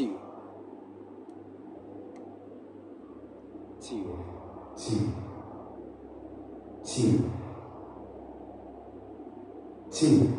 two, two, two, two, two.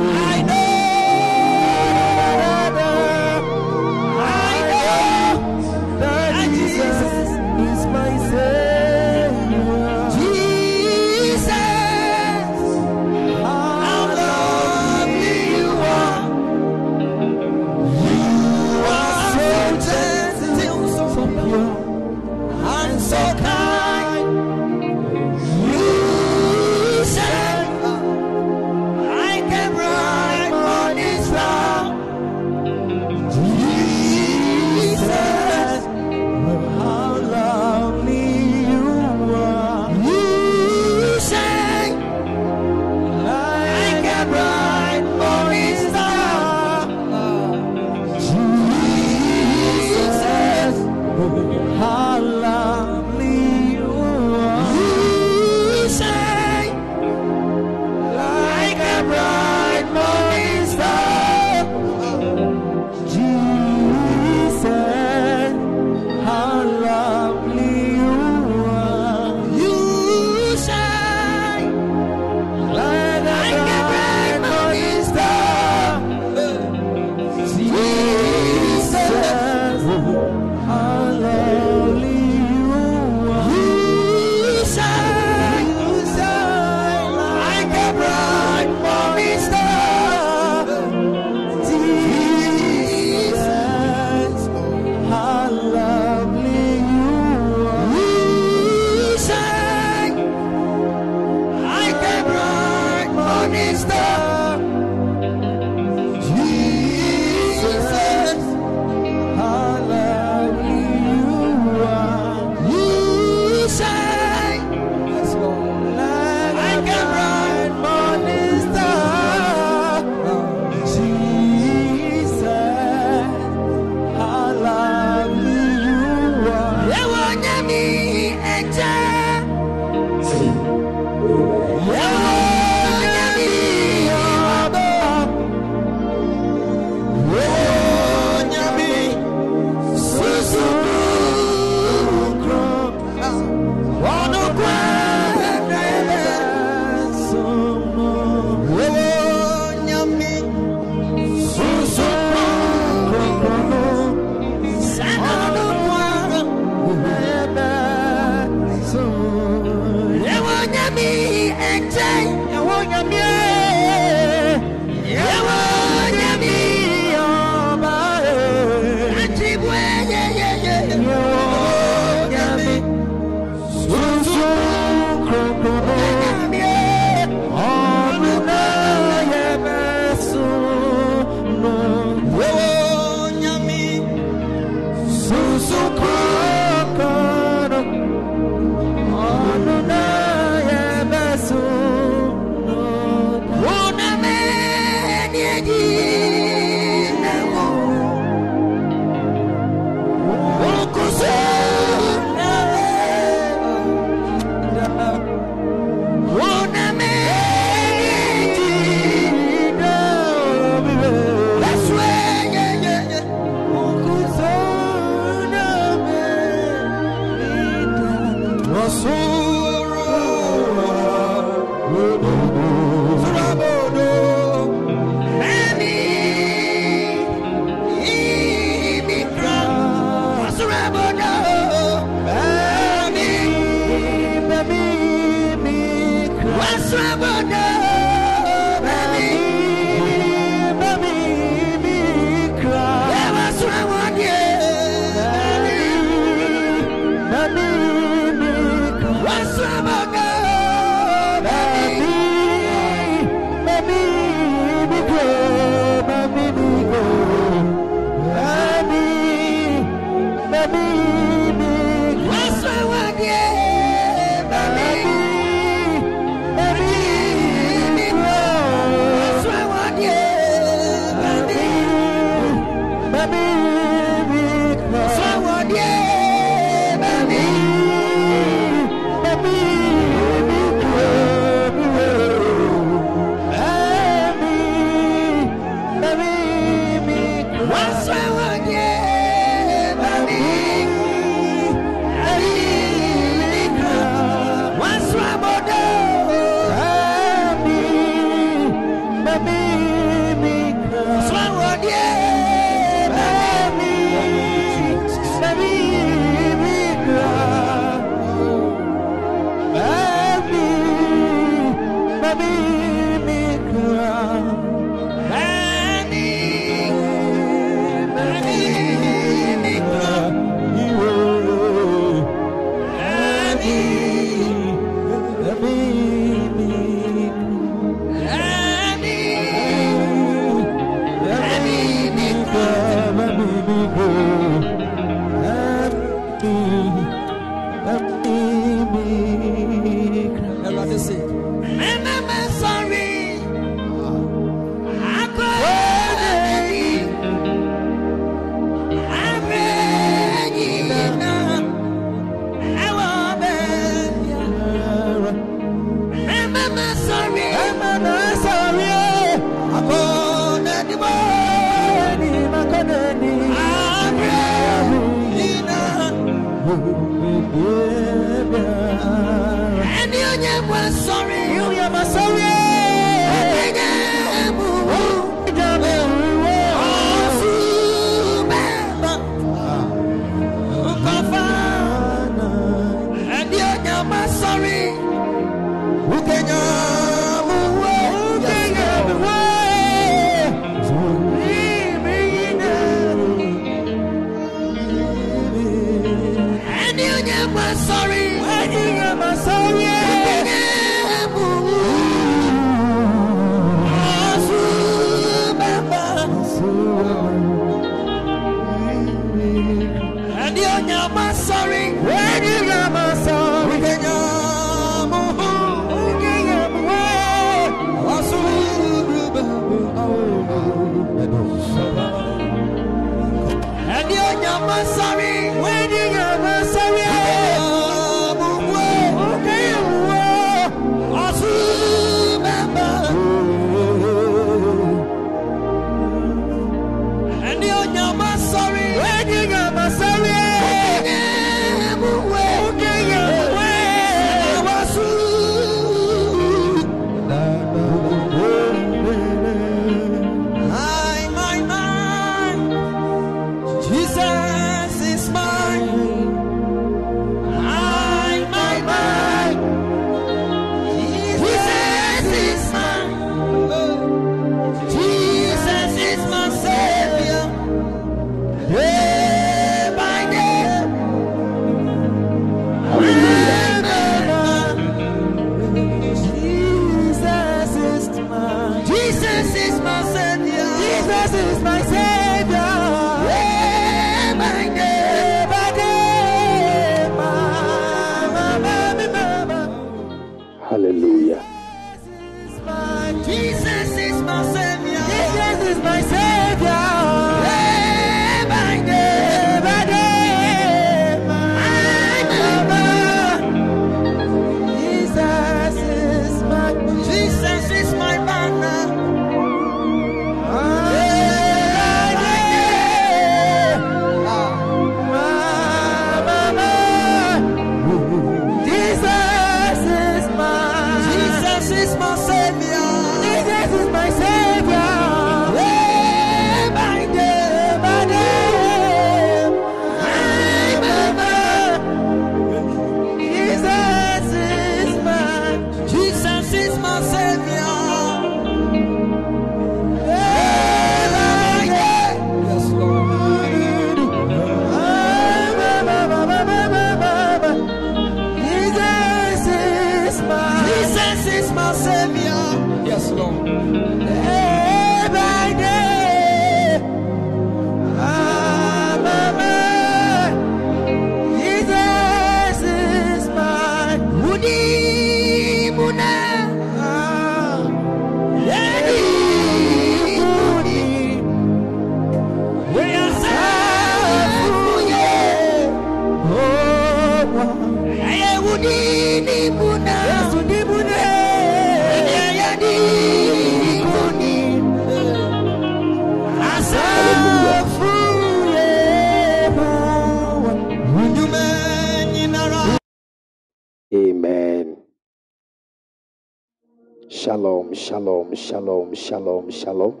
Shalom, shalom,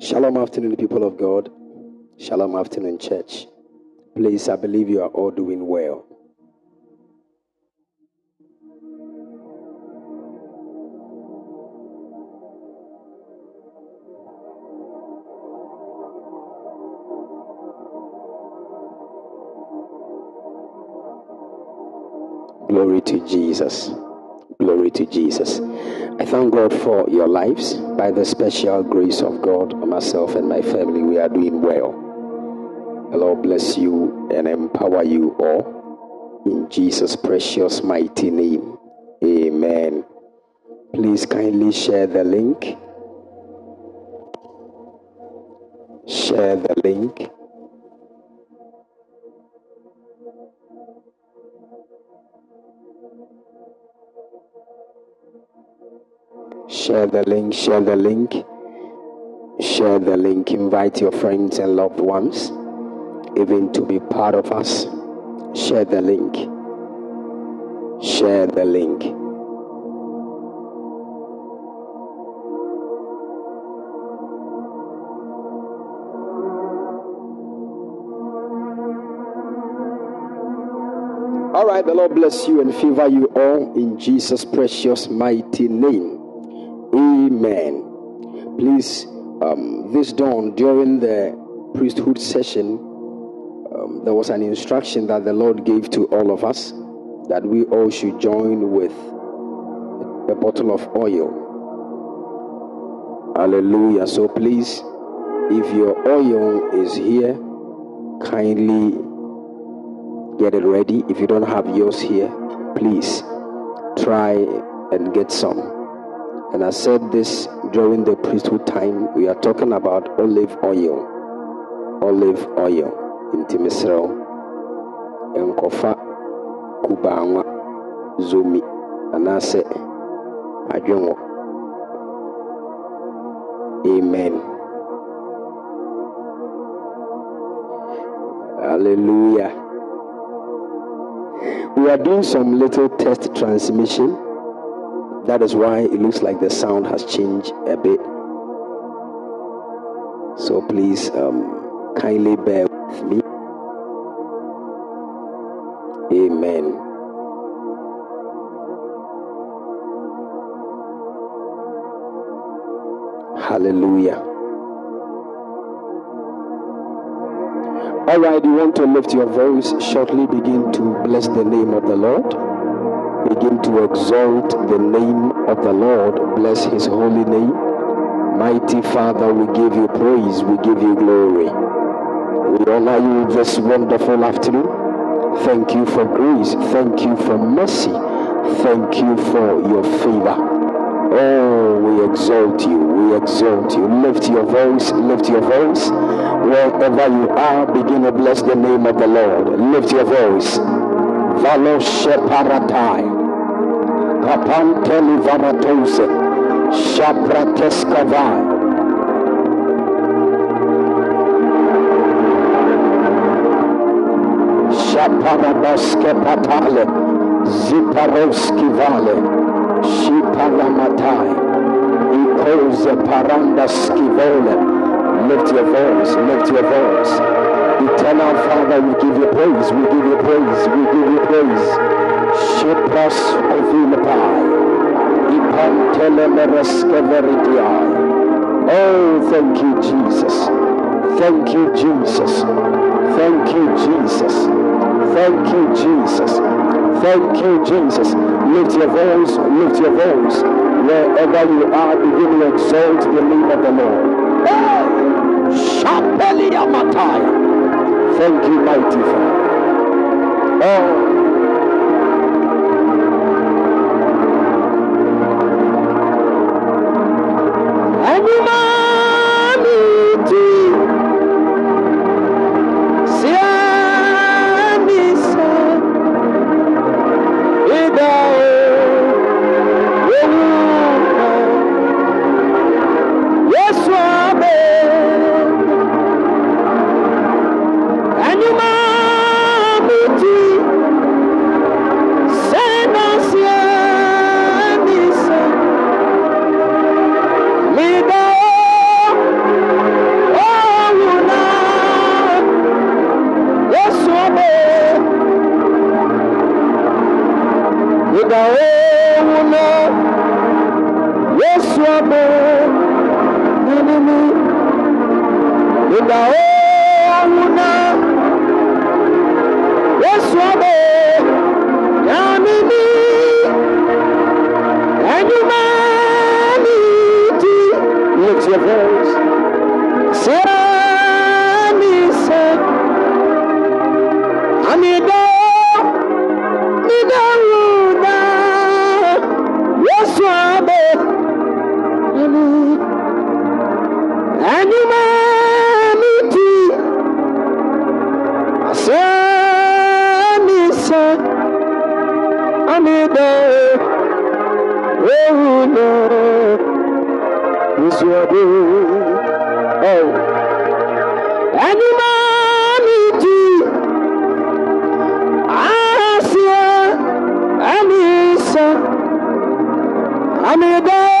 shalom. Afternoon, people of God. Shalom afternoon, church. Please, I believe you are all doing Glory to Jesus. Glory to Jesus. I thank God for your lives. By the special grace of God, myself and my family, we are doing well. The Lord bless you and empower you all. In Jesus' precious mighty name. Amen. Please kindly share the link. Share the link. Share the link, share the link, share the link. Invite your friends and loved ones even to be part of us. Share the link. Share the link. All right, the Lord bless you and favor you all in Jesus' precious mighty name. Amen. Please, um, this dawn during the priesthood session, um, there was an instruction that the Lord gave to all of us that we all should join with a bottle of oil. Hallelujah. So please, if your oil is here, kindly get it ready. If you don't have yours here, please try and get some. And I said this during the priesthood time. We are talking about olive oil. Olive oil. Nti mesrɛ wo, nkɔfa kubaanwa zomi anaasɛ adwenwo. Amen. Hallelujah. We are doing some little test transmission. That is why it looks like the sound has changed a bit. So please um, kindly bear with me. Amen. Hallelujah. All right, you want to lift your voice shortly, begin to bless the name of the Lord. Begin to exalt the name of the Lord. Bless his holy name. Mighty Father, we give you praise, we give you glory. We honor you this wonderful afternoon. Thank you for grace, thank you for mercy, thank you for your favor. Oh, we exalt you, we exalt you. Lift your voice, lift your voice. Wherever you are, begin to bless the name of the Lord. Lift your voice. Valo sheparatai. Kapanteli varatose. Shaprateskavai. Shaparabaske patale. Ziparoski vale. Shipalamatai. Ikoze paranda skivole. Lift your voice, lift your voice. Eternal Father, we give you praise, we give you praise, we give you praise. Shipras ovilipai. Ipantele mereskeveridiai. Oh, thank you, Jesus. Thank you, Jesus. Thank you, Jesus. Thank you, Jesus. Thank you, Jesus. Lift your voice, lift your voice. Wherever you are, begin to exalt the name of the Lord. Mataya. Thank you, mighty Father. Oh. I'm a dog.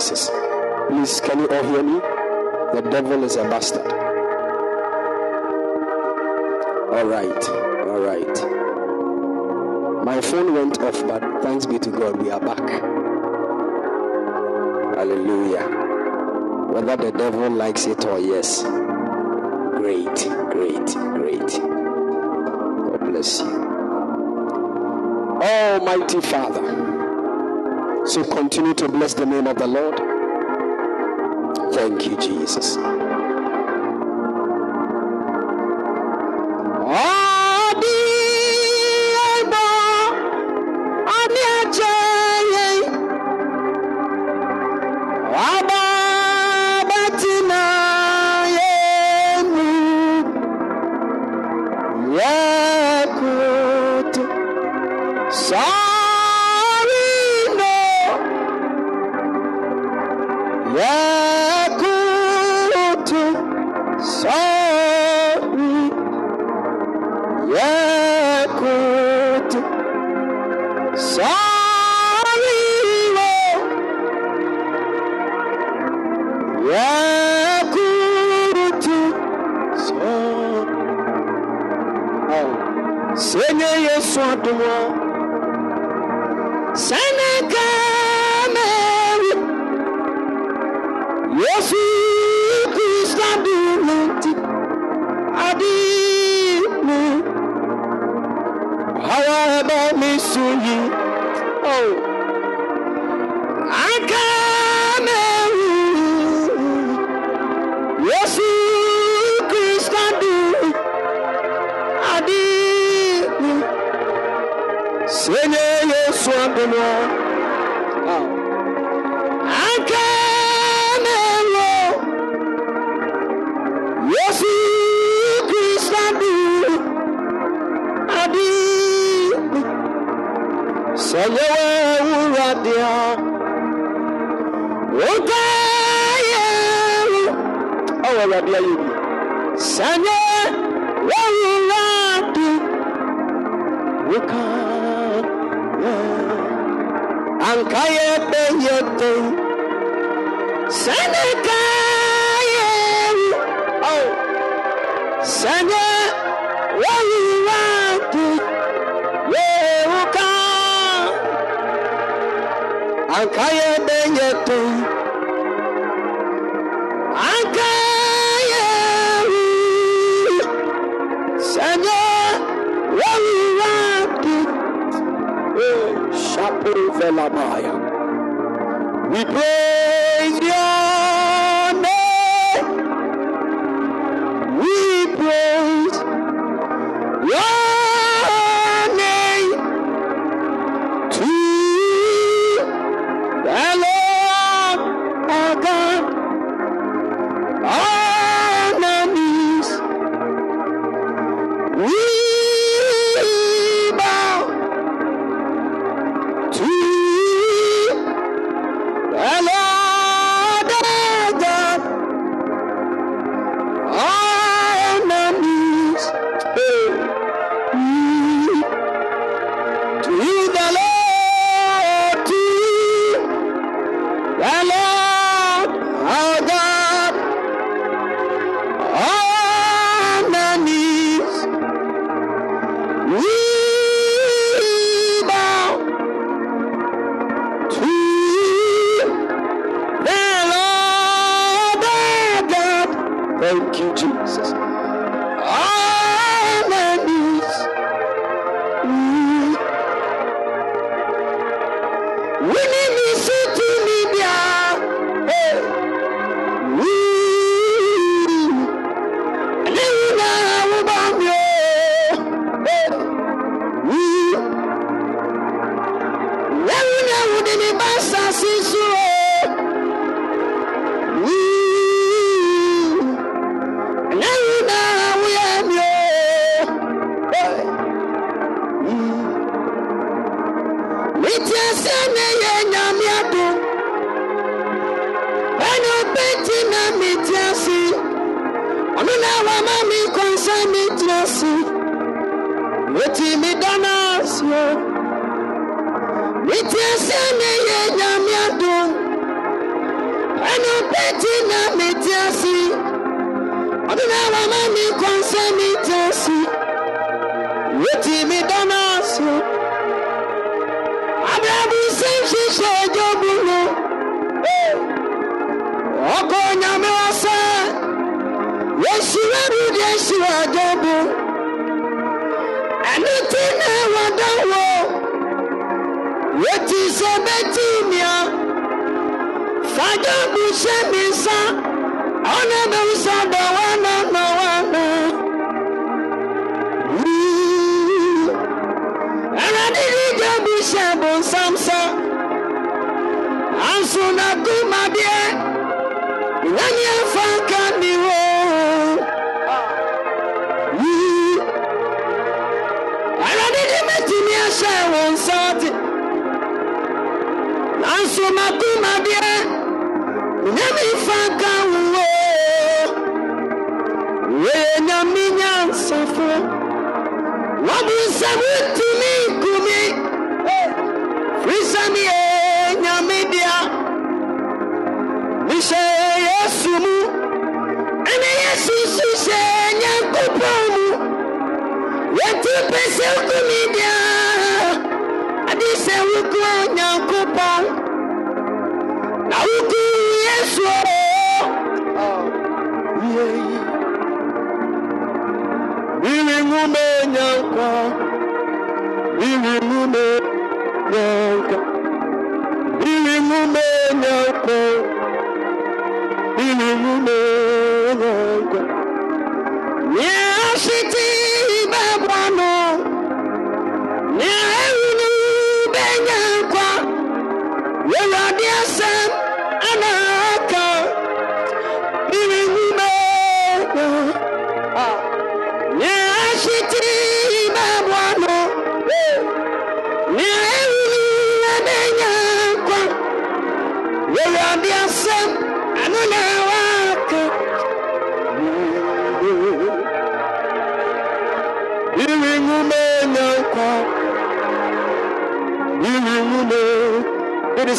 Jesus. Please, can you all hear me? The devil is a bastard. All right, all right. My phone went off, but thanks be to God, we are back. Hallelujah. Whether the devil likes it or yes. Great, great, great. God bless you. Almighty Father. So continue to bless the name of the Lord. Thank you, Jesus. Record.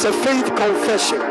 It is a faith confession.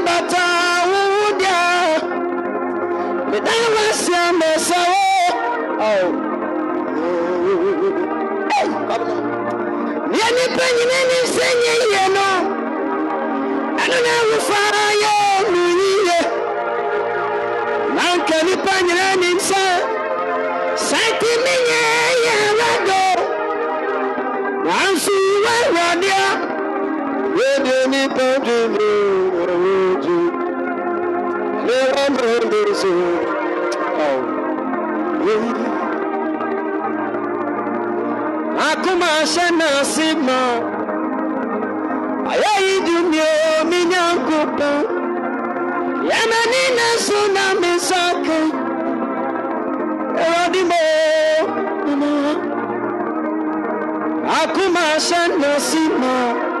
Mu abúlé so, wájú mi abata wọ́wọ́ deɛ, meda wase amesa wo oh. Hey, come on. Neɛ nipa nyina ne sɛ nyɛ yie no. Ɛno na awofa yɛ no yie na nka nipa nyina nim sɛ sɛ nti menyɛ yɛ awurado nanso woawurade a wode nipa dwene wɔwɔgye ne wɔmrɛde so akoma hyɛ n'ase ma ayɛ yi dumi o mi nyankopɔn yɛmani na so na me nsa ka awurade mo mama akoma hyɛ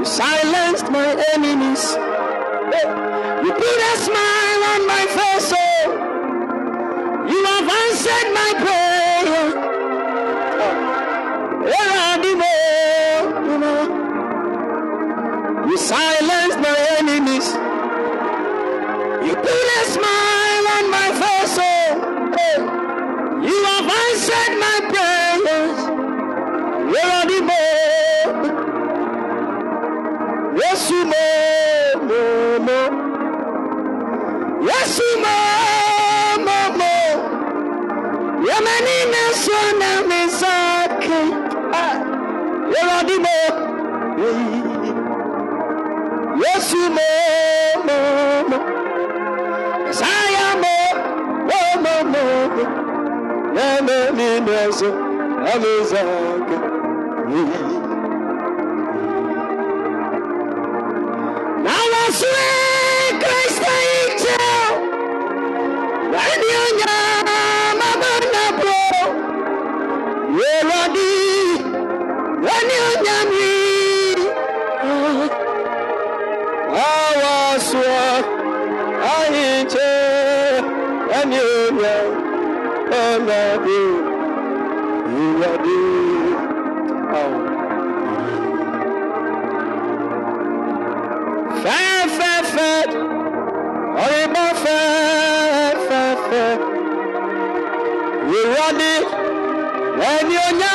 You silenced my enemies. You put a smile on my face. Oh, you have answered my prayer. Put a smile on my face. Oh, hey. you have answered my prayers. Where are the more? Yesu mo mo mo Yesu mo mo mo Yamani na so na me sake ah Yerodi mo Yesu mo mo mo Saya mo mo mo mo Yamani na so na me sake Nawaswe Krista icho. Wani onya mama na bro Yerodi Wani onya mi ìwádé ìwádé àwọn. Fẹ́fẹ́fẹ́ ọ̀rẹ́bọ̀ fẹ́fẹ́fẹ́ ìwádé ẹni ọ̀nyá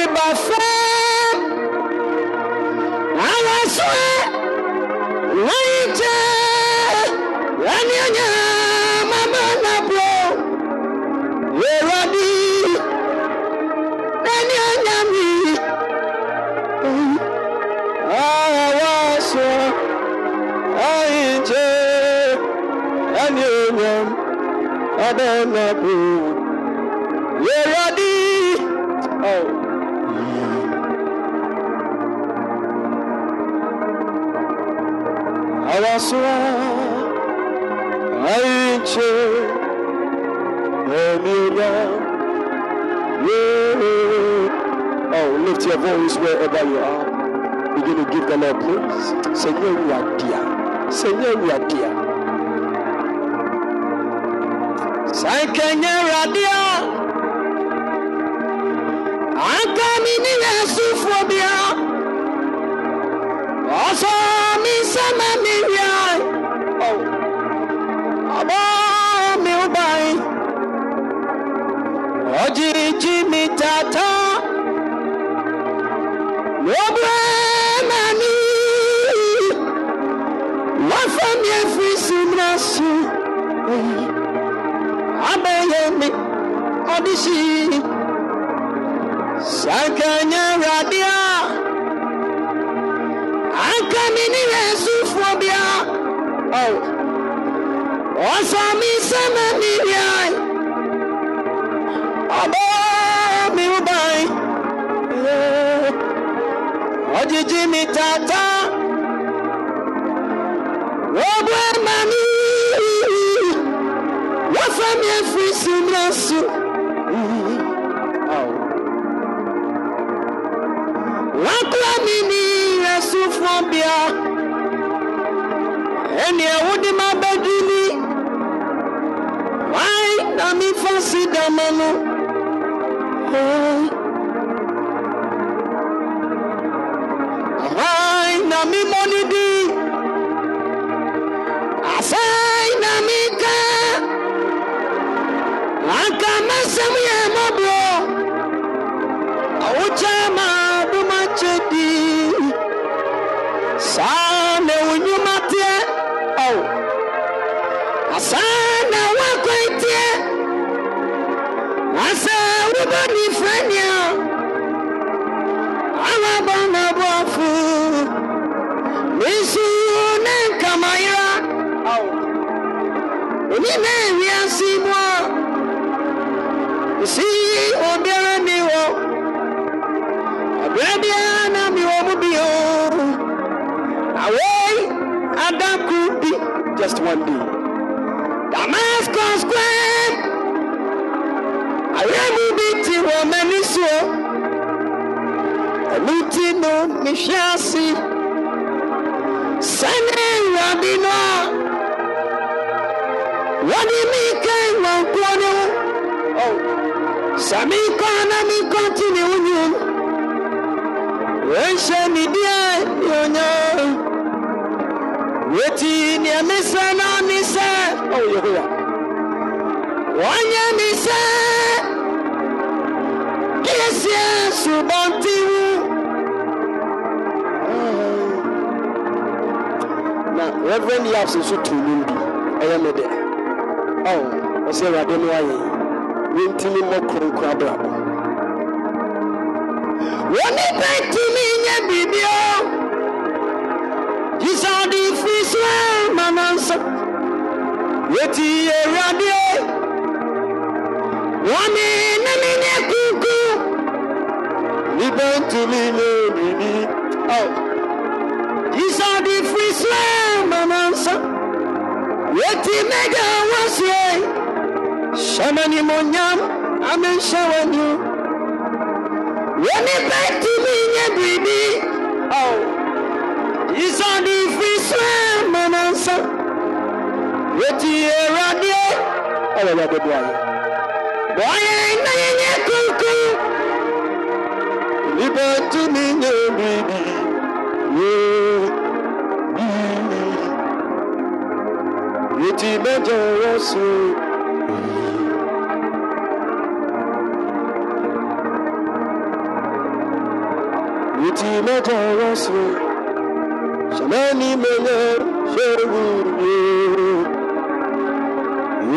ìbá fẹ́ àwọn ẹ̀ṣọ́ ẹ̀ wọ́n yìí jẹ́ ẹni ọ̀nyá. Adanapo yeradi awasua ayinje ẹni onyam Oh, lift your voice wherever you are. Begin to give the Lord praise. Seigneur, you are dear. Seigneur, you are dear. Sankenye radia. Anka mi ni Yesu fobia. Oso mi sama mi ria. Oh. Abo mi ubai. Ojiji mi tata. Nobre mani. Wafa mi efiri simra su. abeyemi ọdịshi sakanye radia aka mi nire esufuo ọsọ mi sẹmẹ mi bịa. Ọbọ mi ụbai ọjiji mi tata. Obu ema mi. Mí. Wọ́n fẹ́ mi ẹ̀fí sí mi lọ́sùn. Wọ́n kúrò mi ní ẹ̀sùn fún bíà. Ẹni ẹ̀wọ́n ní máa bẹ́ dún ní. Wáyé na mi fọ́ sí dàmọ́ nù. Ahai. Ahai na mi moni di. Aka masam ye mabro. Awucha ma duma chedi. Sa ne unyuma tie. Oh. Asa na wakwentie. Asa wuba ni frenia. Awa bana bofu. Nisu ne kamaya. Oh. Oni ne wiasi mwa. Si obiara ni bi. Just one day. Damascus Square. Ayé mi bi ti wọ mẹ́ni so. Ẹ̀mí tí mo mi ṣe àsì. Sẹ́ni ìwádìí náà. Wọ́n ní mi kẹ́ ìwọ̀n kúọ́ ni wọ́n. Sàmì kọ́ aná mi kọ́ tí ni wọ́n yún. Wọ́n ń ṣe mi díẹ̀ yọ̀nyọ́. Wetí ni ẹ̀mí sẹ́ náà ní sẹ́. Ọ̀wọ̀ yẹ̀ wọ́n. Wọ́n yẹ mi sẹ́. Kí ẹ sì ẹ̀ ṣùgbọ́n tí wú. Na Reverend Yaps nso tù mí bi ẹ̀yẹ mi dẹ̀. Ọ̀ ọ̀sẹ̀ ìwádìí ni wáyé wentumi mmɔ kronkron abrabɔ wɔne bɛtumi nyɛ biribio gisa ɔde firi so ama no nsa yɛti awurade wɔne ne menyɛ kuku. Ne bɛntumi nyɛ biribi gisa ɔde firi so ama no nsa yɛti mɛgya wɔ soe Shamani monyam ameshawani Wani beti minye bibi. Oh. Isani fiswe manansa. Weti eradie Awa wade bwaye Bwaye na yenye kuku. Ni beti minye bibi Yeti mejo wasu Iti mẹ́jọ wọ́n sí ṣẹlẹ́ni mẹ́lẹ́ ṣẹ́rù yóò.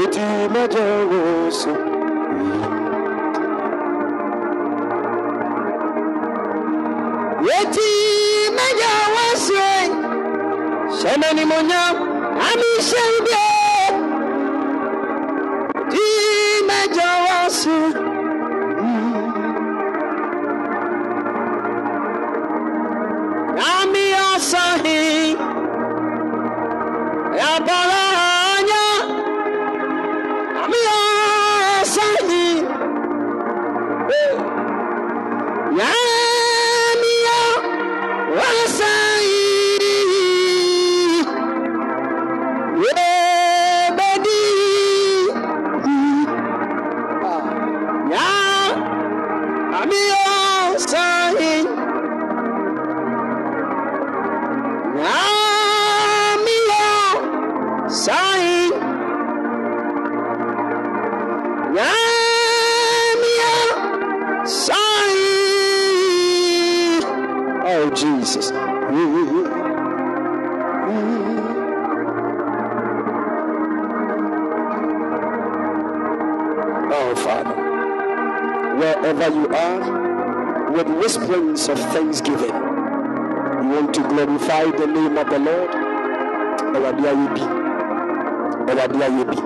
Iti mẹ́jọ wọ́n sí. Iti mẹ́jọ wọ́n sí of thanksgiving We want to glorify the name of the Lord. Awurade ayɛ bi. Awurade ayɛ bi.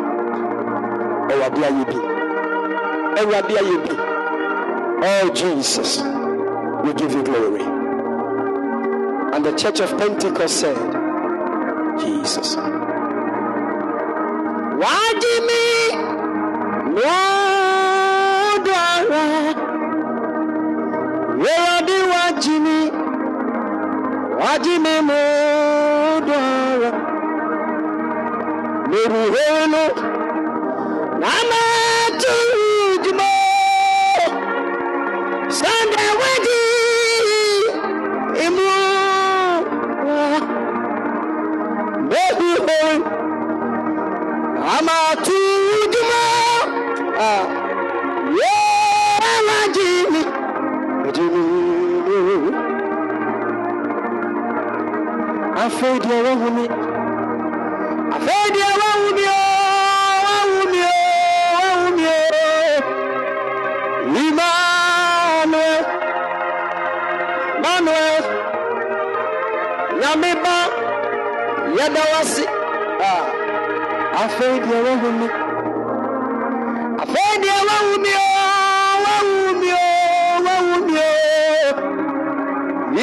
Awurade ayɛ bi. Awurade ayɛ bi. Oh Jesus, we give you glory. And the church of Pentecost said, Jesus. Where are jí mi wá jí mi mú dùn ọ̀rọ̀ lórí ìhónú nàmá tó jùmọ̀ sunday wájú ìmú lórí ìhónú nàmá tó jùmọ̀ yóò wá jí mi me oo. Emmanuel, Emmanuel, nyame ba, yɛda wase. Ah, afei deɛ wahu me. afei deɛ wawu mi o wawu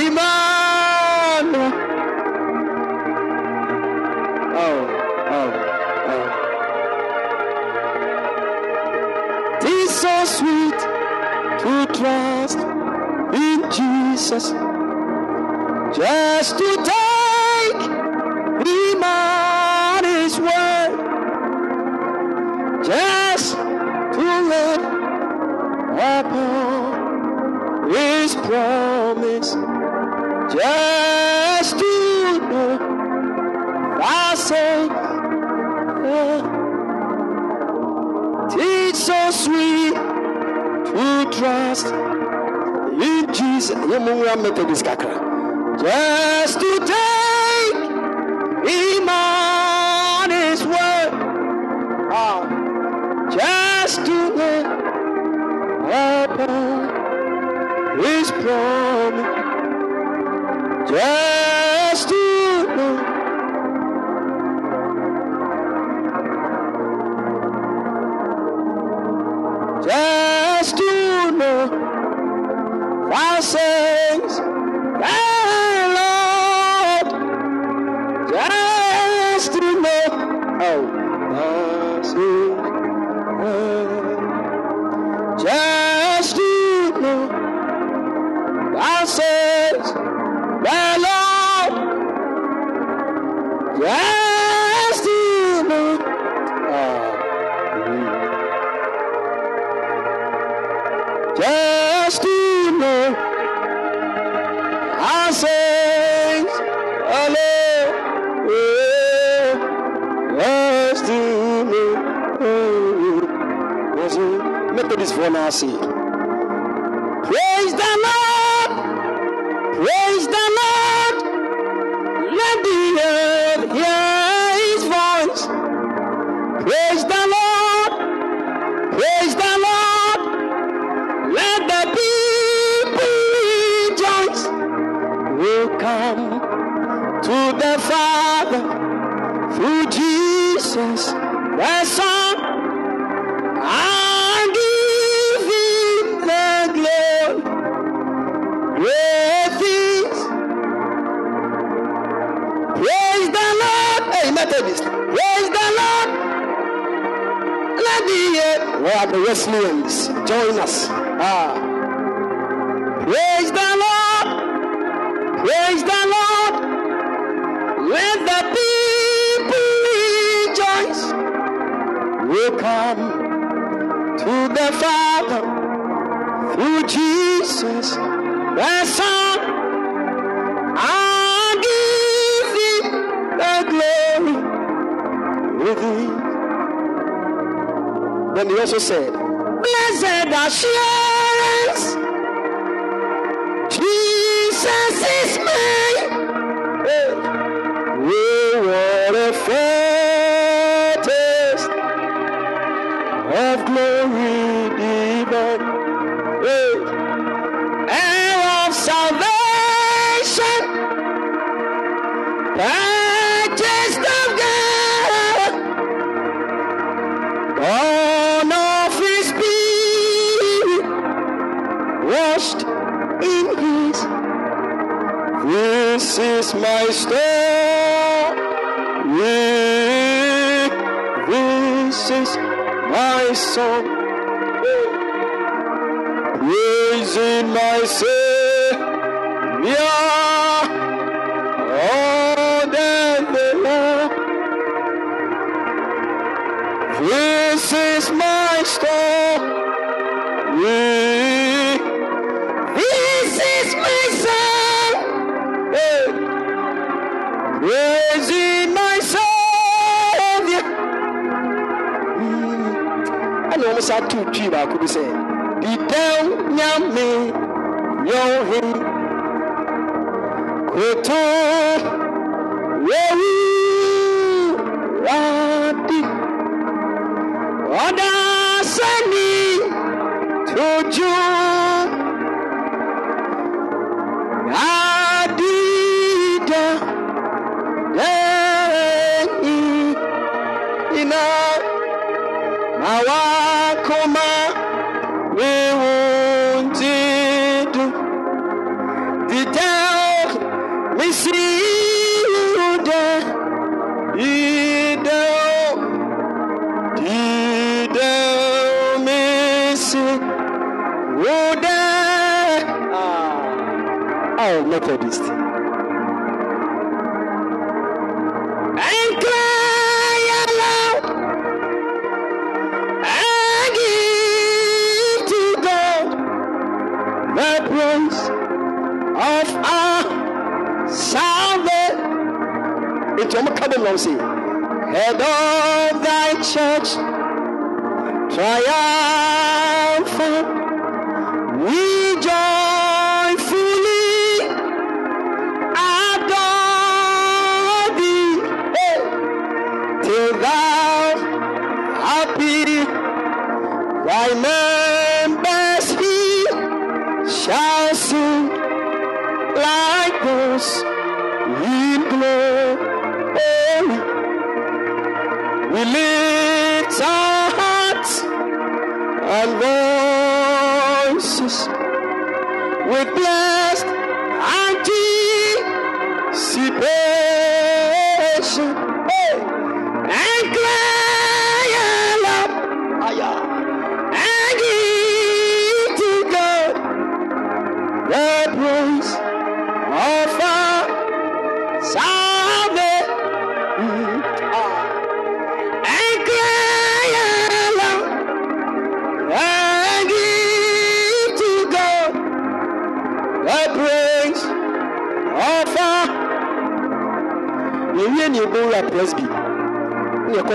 imanu. Oh, oh, oh. Tis so sweet to trust in Jesus, just to take him at his word just to live upon his promise, just to know say, it's so sweet to trust in Jesus. Just to take him on his word. Ah just to live upon his promise, just raising my Savior. Oh, the this is my story. This is my song. Hey. Raising my Savior. Mm. I know what's sad two G i could be saying ìdán nyàmé yọ̀hí kòtò wéwú wádìí ọ̀dà sẹ́ni tójú náà. Methodist. And and give to God the praise of our salvation. It's your coming, Lord. Head of thy church triumphant. We and voices with blessed anticipation.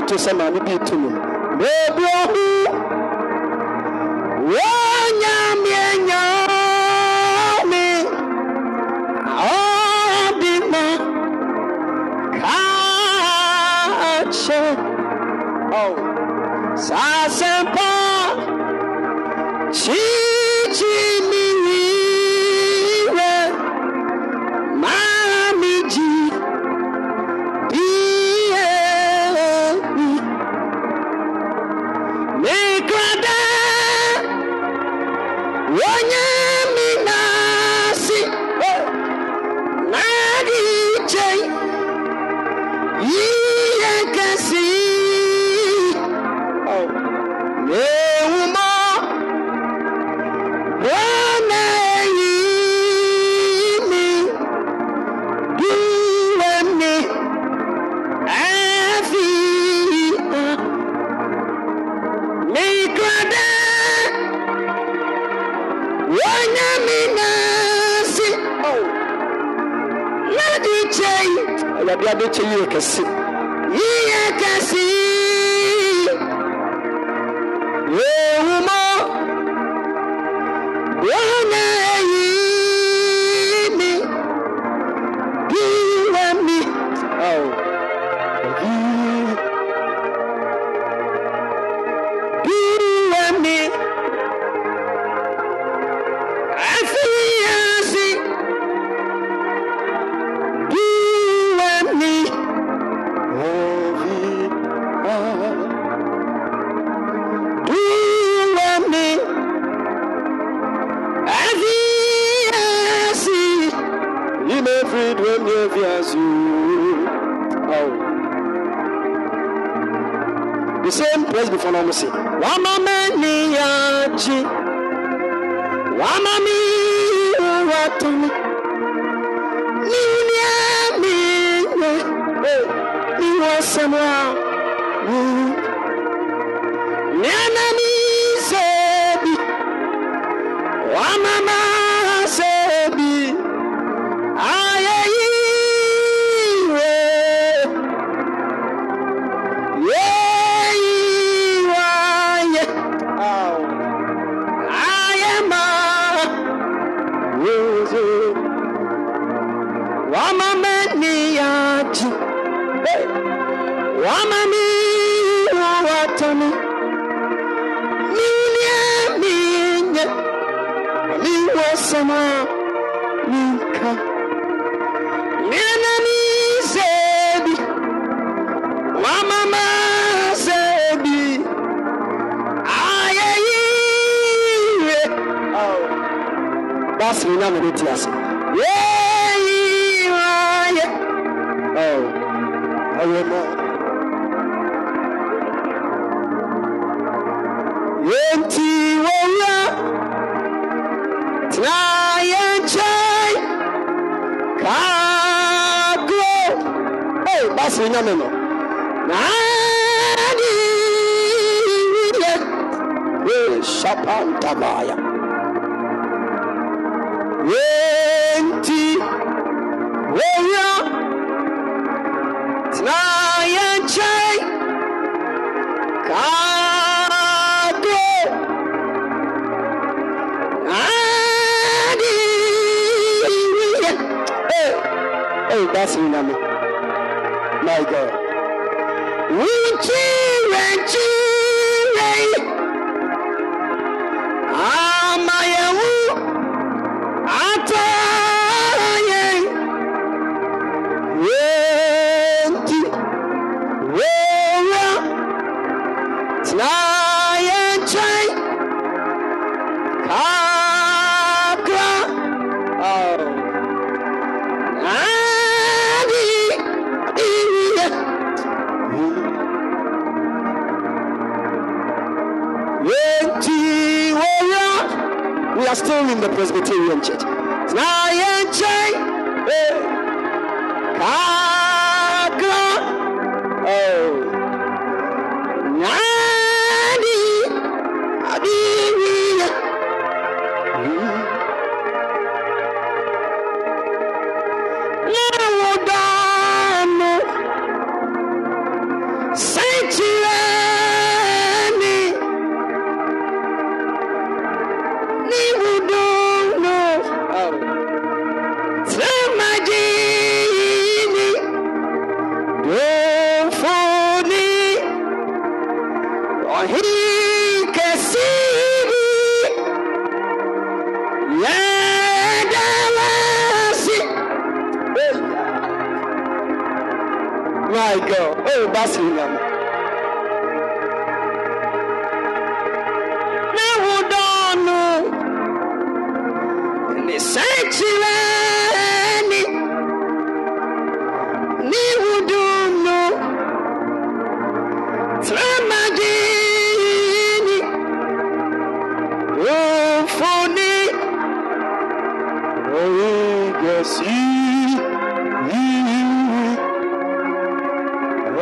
to sɛ maame bi tu mu beebi ohu wɔnyamie nyame ɔdi ma kaakyɛ ɔw oh. sasempa. Kyi.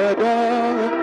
Wada.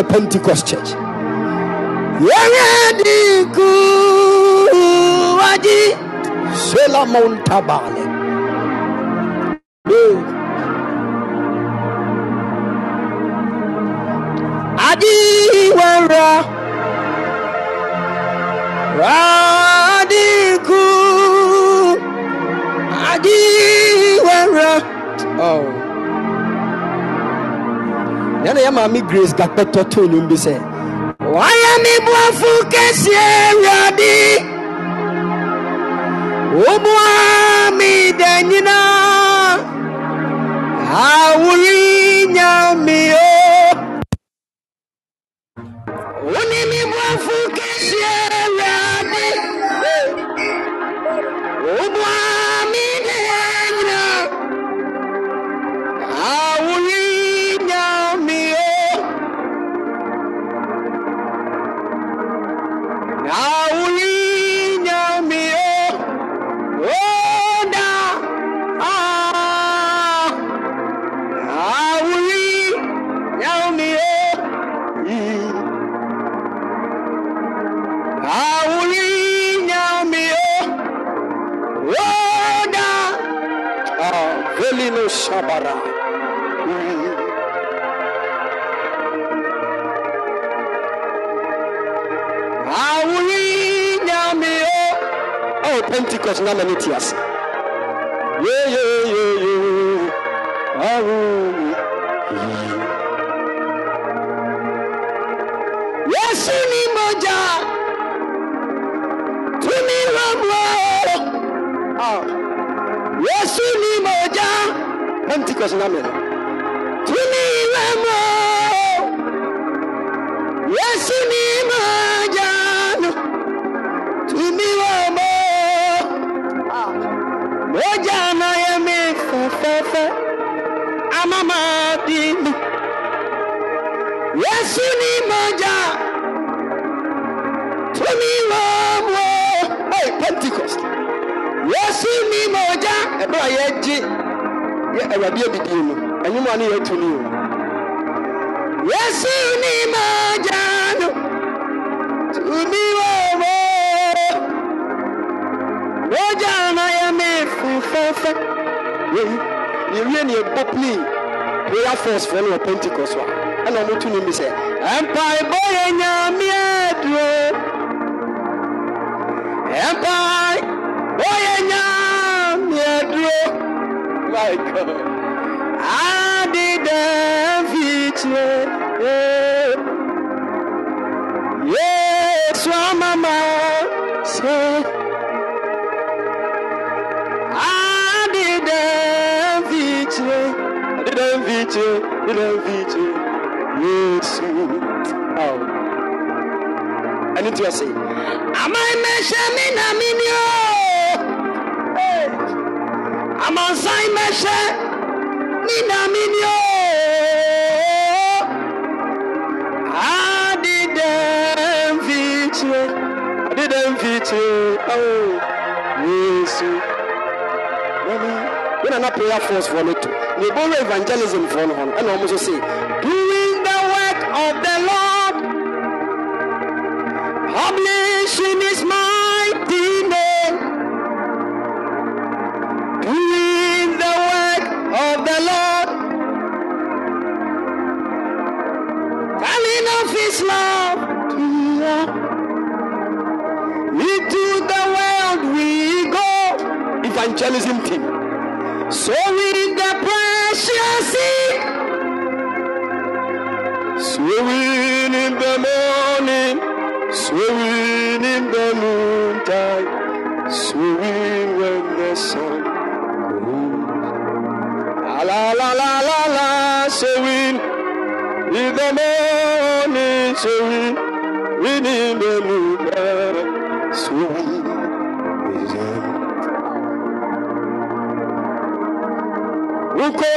the Pentecost church. grace gakpɛtɔ too nnwom bi sɛ wɔyɛ me boafo kɛseɛ awurade woboa me da nyinaa awori nya me o. ɛna ɔmo tu ne mi sɛ mpaebɔ yɛ nyame aduro mpaebɔ yɛ nyame aduro my god. Yesu amama se adi dɛ fikyire adi dɛ fikyire. yesu. Ɛne ti ɔse aman mɛhyɛ me na meni o amansan mɛhyɛ me na meni o adedɛm fikyire adedɛm fikyire oh. Yesu. Wona na prayer force fɔ no to. Ne ɛbɔwura evangelism fɔ no hɔ no ɛna ɔmo so se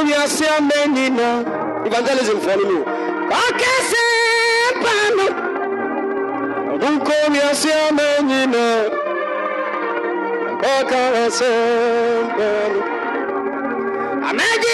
wiase ama nyina evangelism fɔ no mu ɔkɛsɛ pa no wokɔ wiase ama nyina ɔkɛsɛ pa no amagye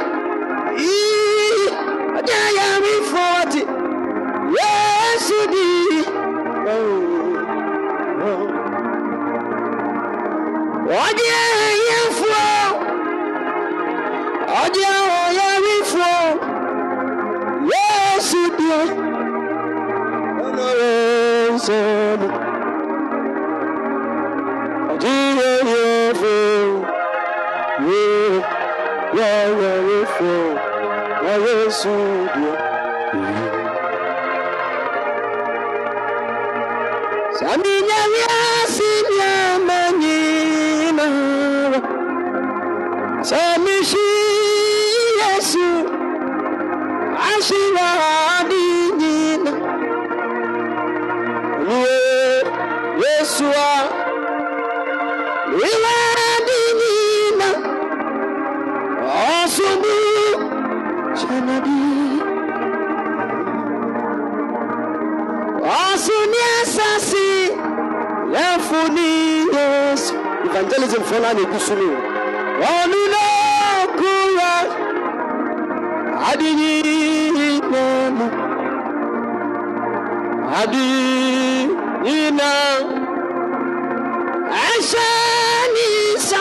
ọdí àyàrí fún ọtí yéésù dí. ọdí àyè fún ọdí àyàrí fún. Yesu die ọlọ́run sọnù ọjíyẹ yẹ fún yẹ yẹ yẹ fún Yesu die. Sami nyami asi nyama Sami shi Yesu aṣíwáàdì yìnyín olùwé yéṣùá ọ̀sùn ní ẹ̀sẹ̀ sí lẹ́fún ní yéésù. evangelism fún náà nìkú sunu ọ̀nìlọ́kùnrin adìyínlẹ́mu adìyínlẹ́mu ẹ̀ṣẹ̀ nìyíṣà.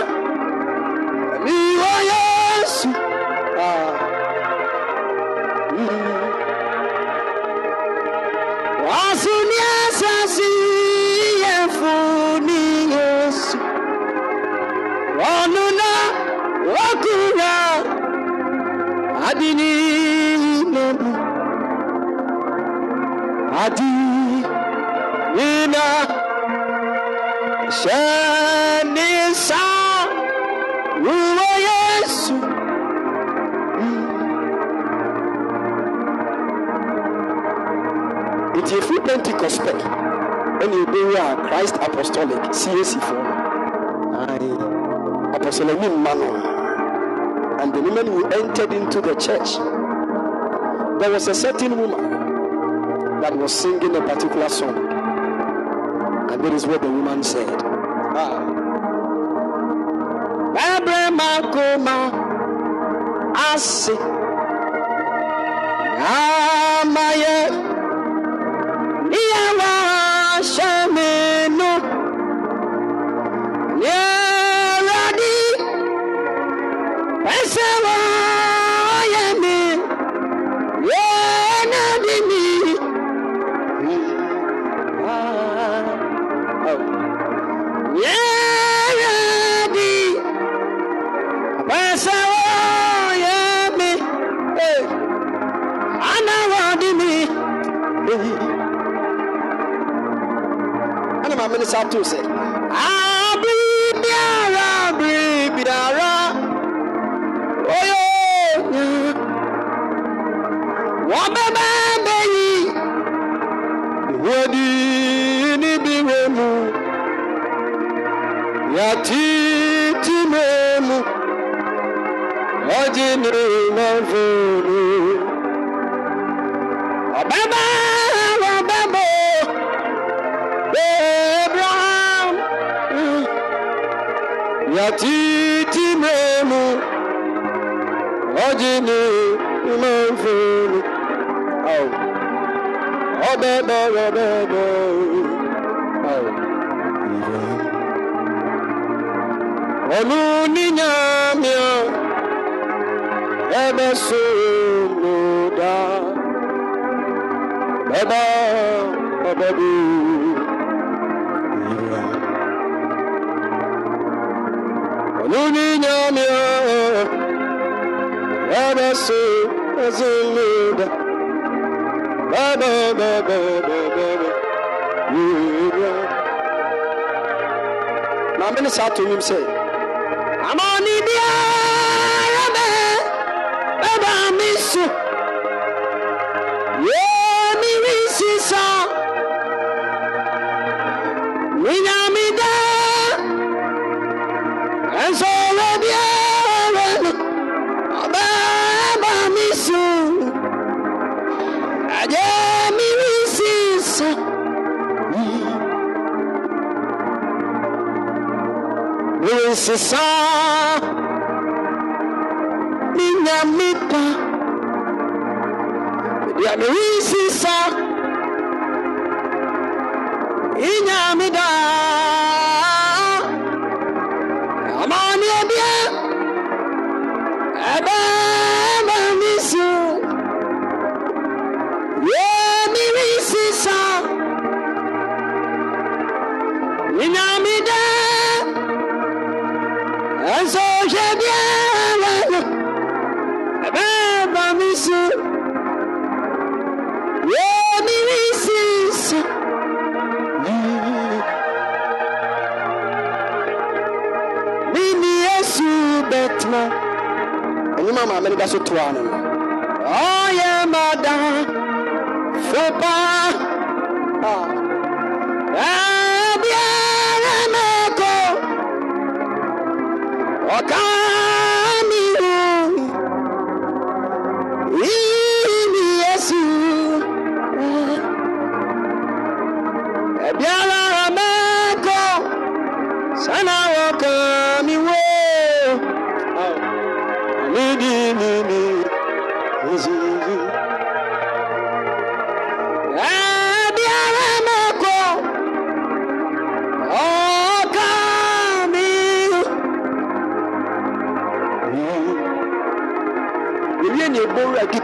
Okura adini nemu adi nina. Shanisa ruwa yesu nti efi pentecost pɛ ɛna ebewu a christ apostolic cac fo ayi apostolic mi mma no and the woman who entered into the church, there was a certain woman that was singing a particular song. And that is what the woman said. Ah. Màá mi to himself. Só minha mita, minha.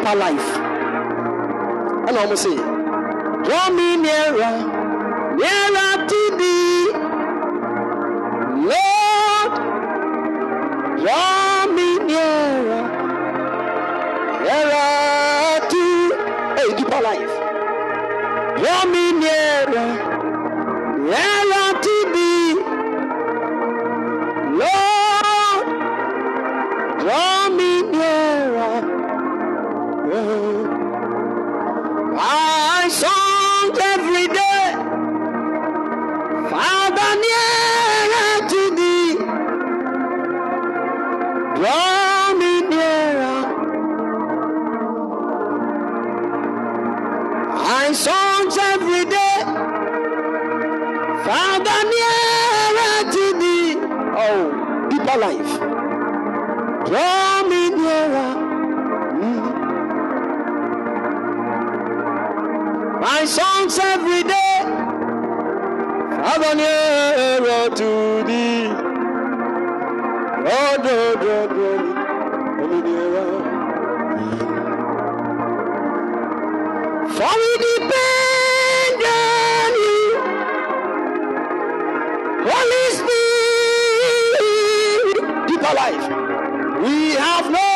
our life. And I almost say, Draw me nearer, nearer to thee. ever nearer to thee. Oh, no, no, no, only nearer. For we depend on you, Holy Spirit, deeper life. We have no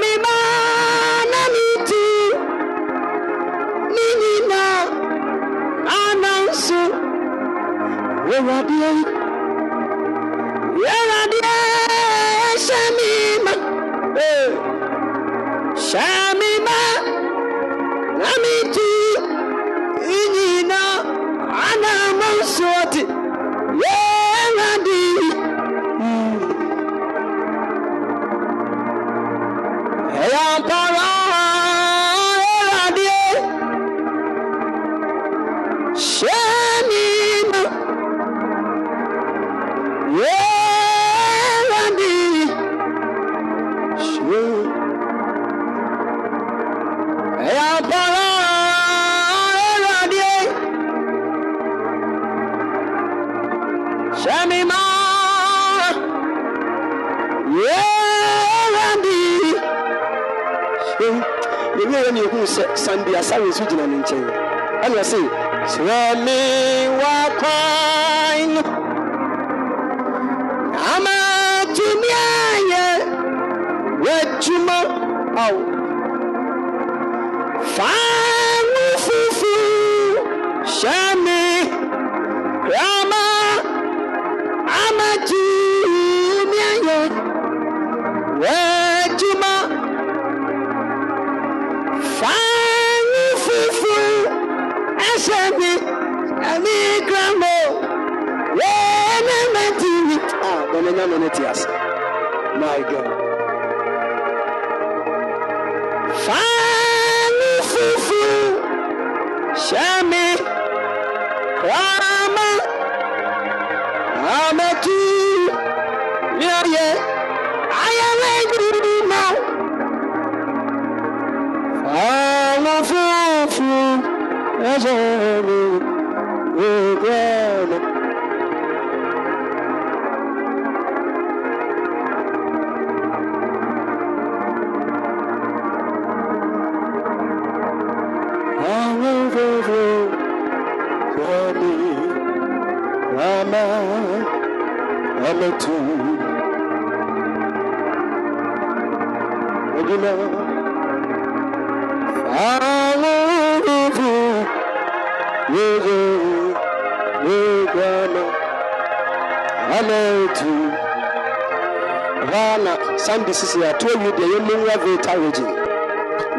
ade sisi yɛatoa wie deɛ yɛmmɛwura vital region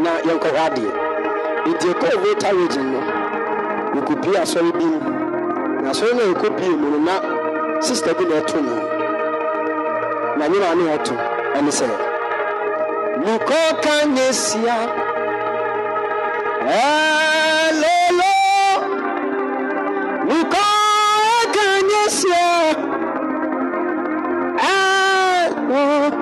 na yɛnkɔhɔ adeɛ nti ɛkɔɔ vital region no yɛkɔbie asɔre bi mu na asɔre no a yɛkɔbie mu no na sista bi na ɛto no na nyɛ maa ne ɔto ɛne sɛ mekɔɔka nyɛ sia ɛlolo mekɔɔka nyɛ sia ɛlolo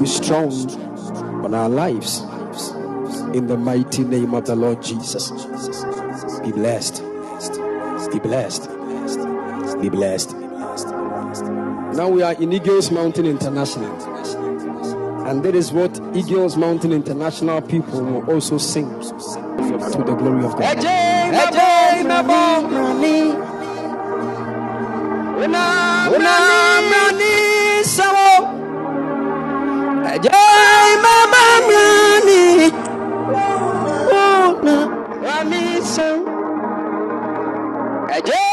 be strong on our lives. In the mighty name of the Lord Jesus. Be blessed. Be blessed. Be blessed. Now we are in Eagles Mountain International. And that is what Eagles Mountain International people will also sing to the glory of God. Una, una, Ejẹ́.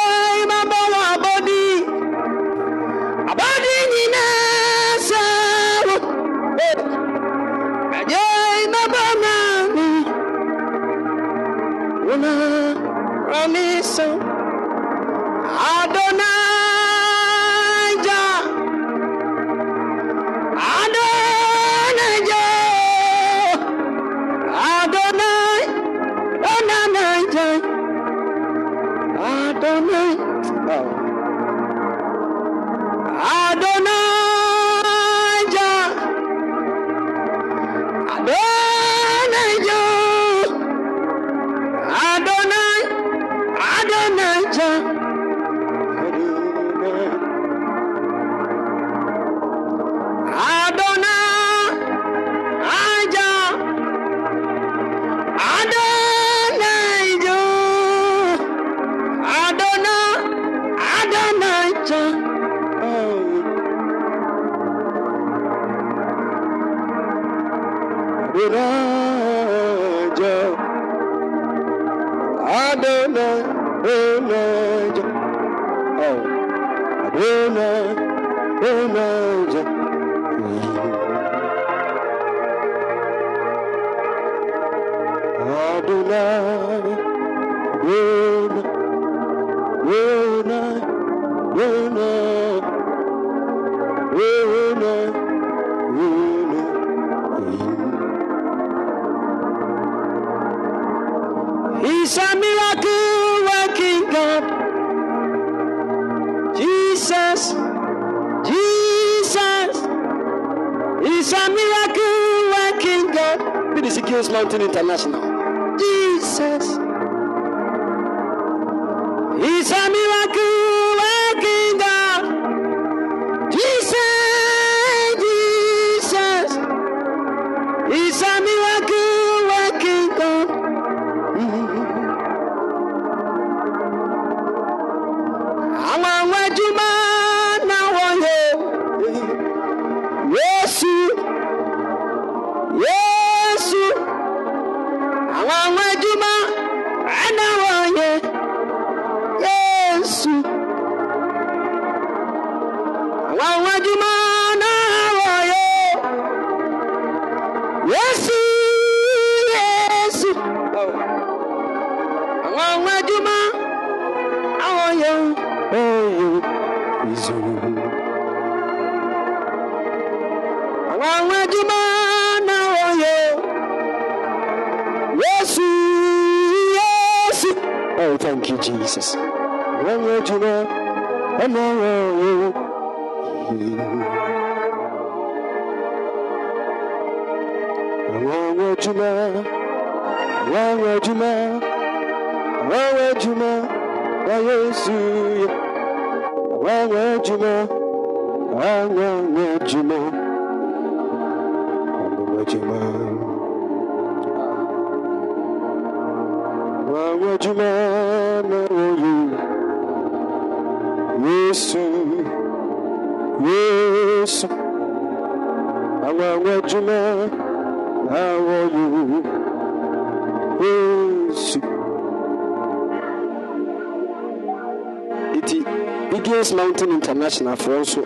For also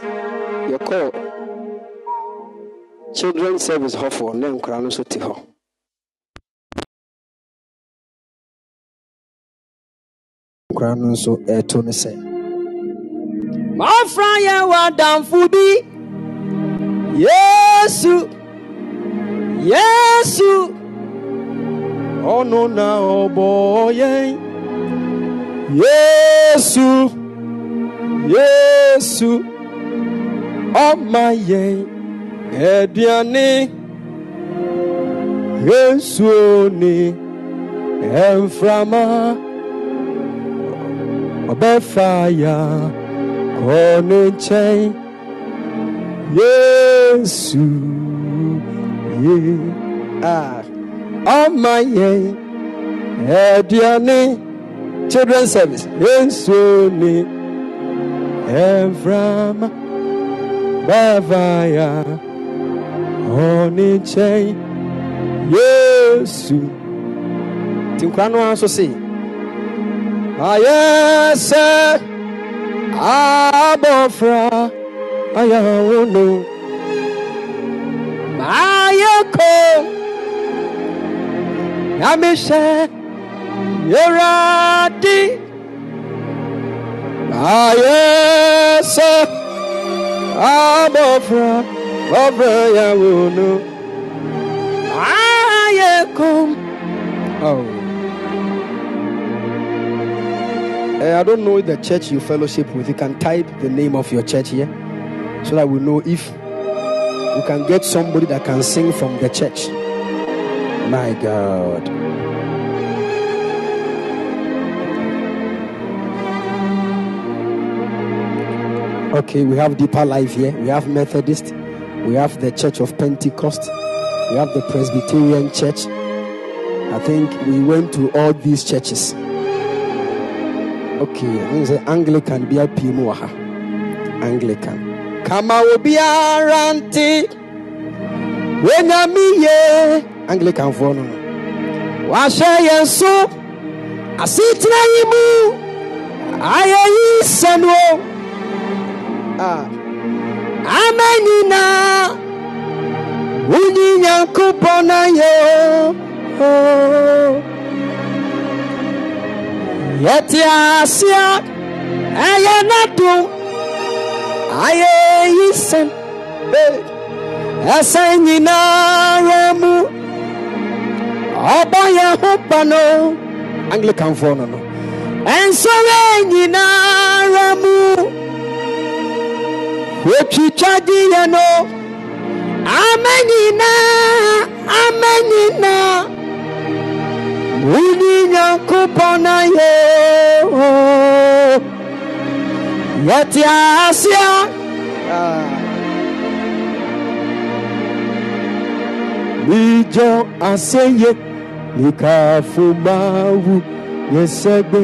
yɛkɔɔ children service hɔ for ne nkora no nso te hɔ nkora no nso ɛreto no sɛ Mafra yɛn wɔ adamfo bi. Yesu. Yesu. ɔno na ɔbɔ yɛn yesu yesu ɔma yɛn aduane yesu ni ɛmframa ɔbɛfa ya kɔ ne nkyɛn yesu ye ah ɔma yɛn aduane children service yesu ni ɛmframa bavaya ya kɔ ne nkyɛn yesu nti nkora no nso se ayɛ sɛ abɔfra ayawo no Ayé kò. na mehyɛ yɛwurade Ayé kò. Oh. Eh, I don't know the church you fellowship with. You can type the name of your church here so that we know if you can get somebody that can sing from the church. My God. Okay, we have Deeper Life here. We have Methodist. We have the Church of Pentecost. We have the Presbyterian Church. I think we went to all these churches. Okay, I think Anglican be a PM wɔ ha. Anglican. Kama obiara nte wenyame ye Anglican foɔ no no. Wahyɛ yɛn so asetena yi mu ayɛ yi sɛn o. Ah. Ama nyinaa. Wunyi Nyankopɔn na yɛ o. Yɛte aseɛ. Ɛyɛ n'adom. Ayɛ yi sɛn. Ɛsɛn nyinaa mu ɔbɔ yɛn ho ba no. No no. Nsɔre nyinaa mu. Wotwitwa di yɛn no. Ama nyinaa. Ama nyinaa. Wunyi Nyankopɔn na yɛ o. Yɛte aseɛ. Mijo aseye nikafumawu yesegbe.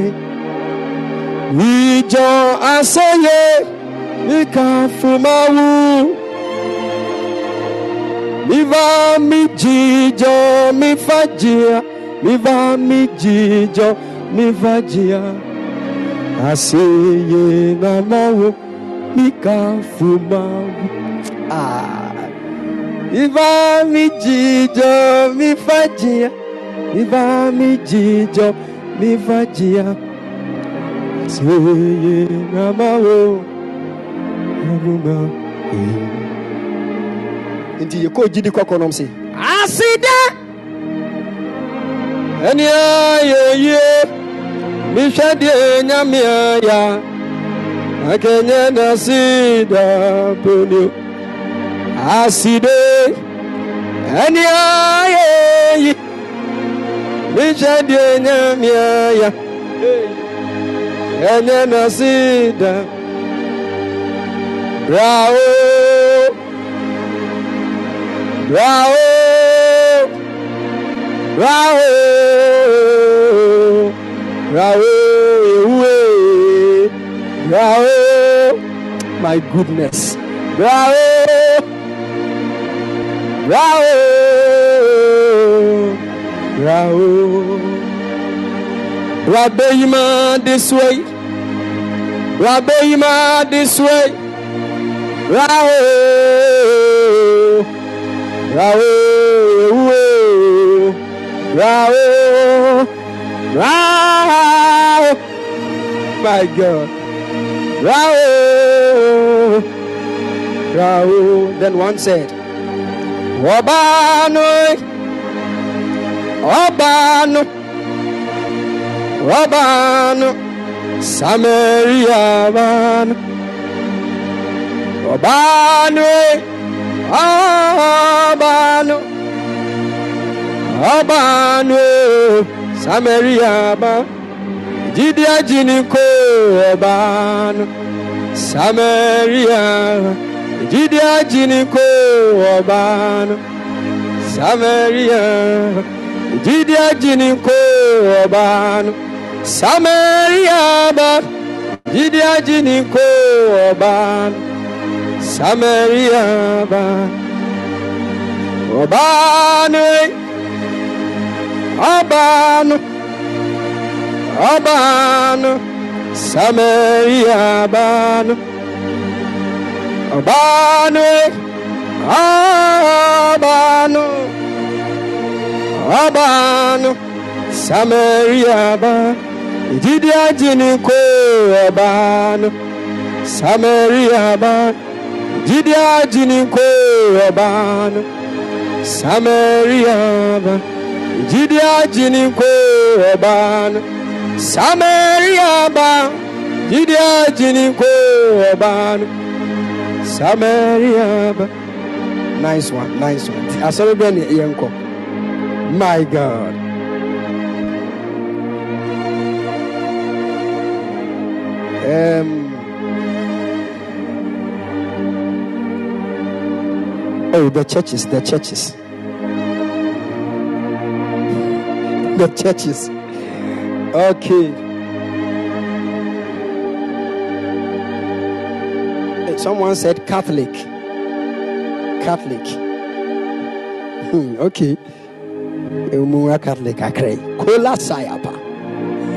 Mijo aseye nikafumawu miva mijijo mifajia miva mijijo mifajia aseye namawo mikafumawu ah. miva mijijo mifajia miva mijijo mifajia aseye namawo. Nti yɛ kɔɔ gyidi kɔkɔ nom se Asida. ɛne ayɛyie mehwɛ deɛ nyame aya akɛnyɛ nasida ponio aside ɛne ayɛyi mehwɛ deɛ nyame aya ɛnyɛ brao brao brao ewue brao my goodness. Bravo! Bravo! Bravo! Rabbeima this way. Rabbeima this way. Bravo! Bravo! Bravo! Bravo! My God. Bravo! Bravo! Then one said, Wabano! Obano! Wabano! Samaria! Wabano! ọbaanu ọbaanu ọbaanu samaria ba jíde ajínigbó ọbaanu samaria jíde ajínigbó ọbaanu samaria jíde ajínigbó ọbaanu samaria ba jíde ajínigbó ọbaanu. Samaria ba. Ọbaanu ọbaanu. Abano, Samaria Abano, Abano, Abano, Abano, Samaria Abano, Didia Jiniko Abano, Samaria Abano, Didia Jiniko Abano, Samaria Abano, Didia Jiniko Abano. Samaria ba Jide jini ko obanu Samaria ba Nice one, nice one. Asọrọ bẹ́ẹ̀ ni ẹ̀yẹ nkọ. My God. Um, oh, the churches, the churches. The churches. Okay. Someone said Catholic. Catholic. Hmm, okay. Catholic akray. Kola sayapa.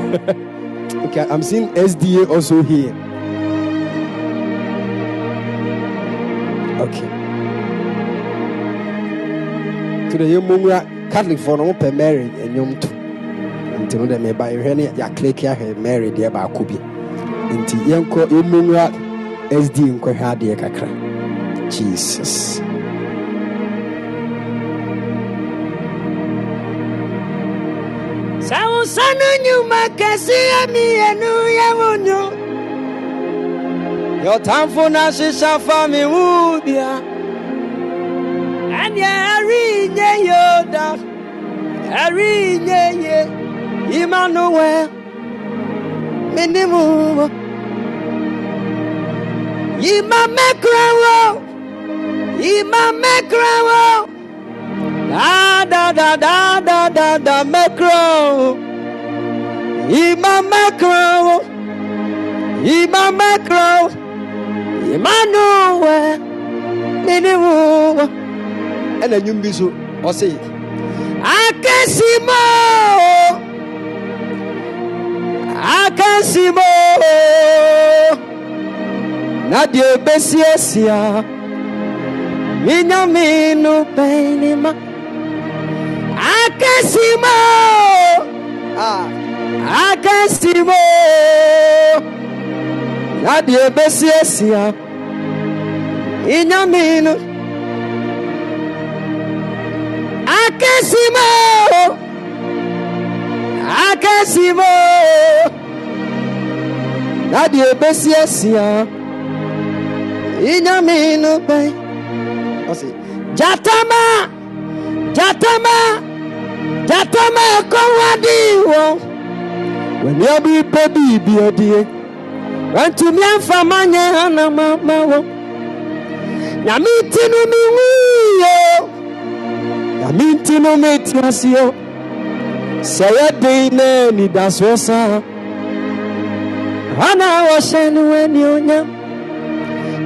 okay, I'm seeing SDA also here. Okay. Today, Umura Catholic for no marriage and yom too. nti no dɛ meba yɛhwɛ ahwɛ mary deɛ baako bi nti yɛnkɔ sd nkɔhwɛ adeɛ kakra jesus Sawusanu nyuma kɛse ya mmienu yɛ wo nyo. yɛɔtamfo no ahyehyɛ fa wo Ɛneɛ ɛri nye yoda, ɛri nye ye. Emmanuel, minimu. Yima mekrawo, yima mekrawo. Da da da da da da da mekrawo. Yima mekrawo, yima mekrawo. Emmanuel, minimu. Ɛna nnwom bi so ɔse Akesimo. Akesimo. na deɛ ɛbɛsiesia Minyaminu penima. Akesimo. ah, Akesimo. na deɛ ɛbɛsiesia akẹ́sìmọ́ akẹ́sìmọ́ láti ebesi ẹ̀sìn hàn inyami inú pẹ́ ọ̀sẹ̀ jatama jatama jatama ẹ̀kọ́ wádì wọ́n be ọbí pẹ́ bí ibi ọdíye wẹ̀ntumi ẹ̀fọ́má yẹn hàn náà máa wọ́n nyàmí tinú mi wúyọ̀ nyame nti no meti aseɛ sɛ yɛden na anidasoɔ saa Hana wɔhyɛ no anuonyam.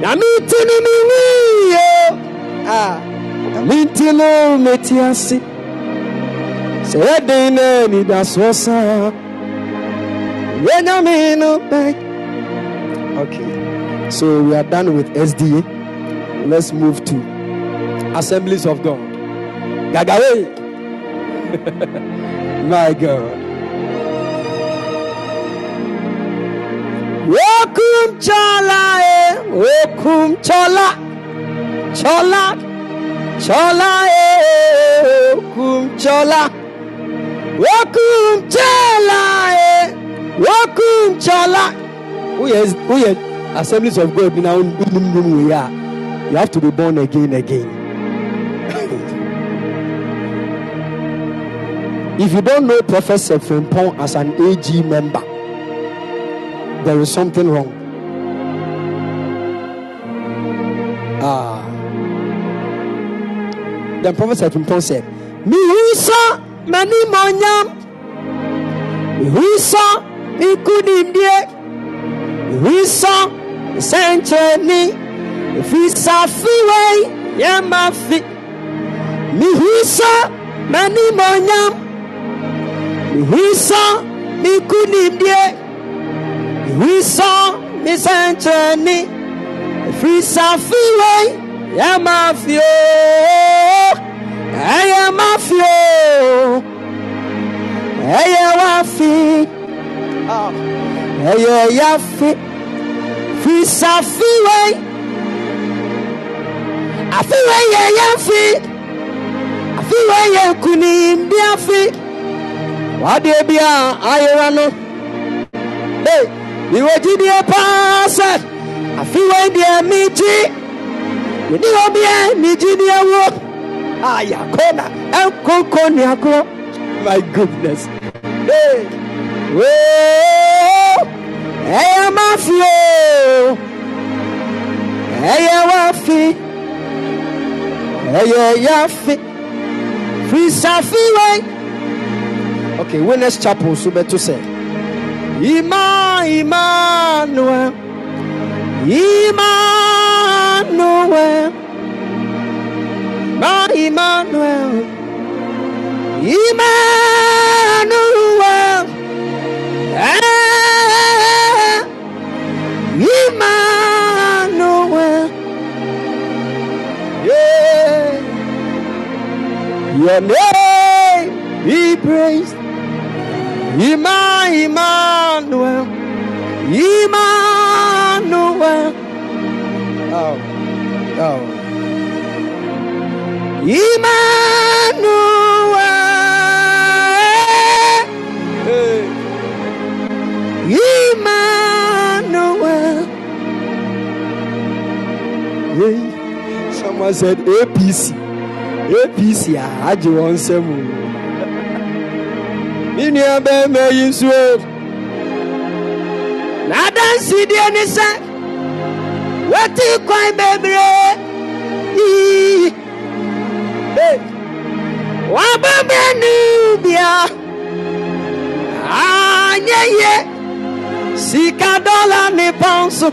na meti no mewie a na menti no meti ase sɛ yɛden na anidasoɔ saa yɛnyame no bɛn okay so we are done with sda let's move to assemblies of god gagawe my god wokum chola e wokum chola chola chola e wokum chola wokum chola e wokum chola woyɛ woyɛ assemblies of god na wonim nom wei a you have to be born again again if you don't know professor frimpong as an ag member there is something wrong. Ah. Then professor frimpong said mihusa manimonyam mihusa mikunimdie mihusa sɛnkyɛni fisafiwei yɛmafi mihusa Ihuiso miku nimdie ihuiso misencheni efirisafiwe yẹ máa fi ooo ẹyẹ máa fi ooo ẹyẹ wá fi. Ẹyẹ yá fi. Firisafiwe àfiwe yẹ yẹ fi. Àfiwe yẹ kùnìmdíà fi. Bi a ayera no hey, mewɔ gyidie paa sɛ afiwei deɛ megye mene obiɛ ne gyidie wo ayakona ɛnkonko neakorɔ my goodness. Hey. Whoa. ɛyɛ mafi o. Ɛyɛ wafi ɛyɛ yafi fisafiwe okay winners chapel so bɛto sɛ ima Emmanuel Emmanuel ma Emmanuel Emmanuel eh, Emmanuel yeah your name be praised Emma Emmanuel Emmanuel. Oh oh. Emmanuel. Hey. Emmanuel. Hey. someone said APC APC a agye wɔn nsam o me nua bɛrima yi nso o n'adansideɛ ne sɛ wɔte kwan bebree yii brɛnu bia anyɛ yie sika dɔla ne pɔn so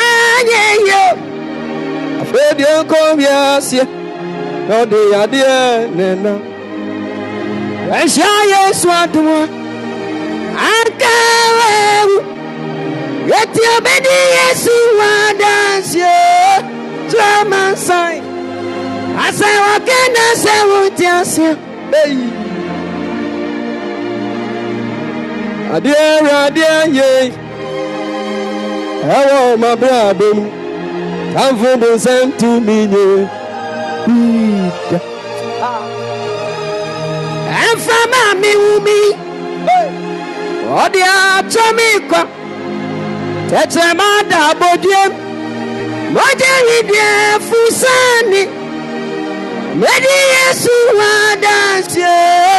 anyɛ yie afei deɛ nkɔ wiaseɛ na ɔde yadeɛ ne nam ɛhyɛ yesu adom a ankawawu yɛti obɛdi yesu wɔ adanseɛ tuamansan asɛ wɔka na sɛ wote aseɛ ei adeɛ awuradeɛ ye ɛwɔ ɔmabrabɔ mu tamfo de nsɛm tumi nye bida ɛmfa ma me wu mi ɔde atɔ me kwa tɛkyerɛma da abɔduam mogya wedeɛ fusani mɛde yesu wɔ adanseɛ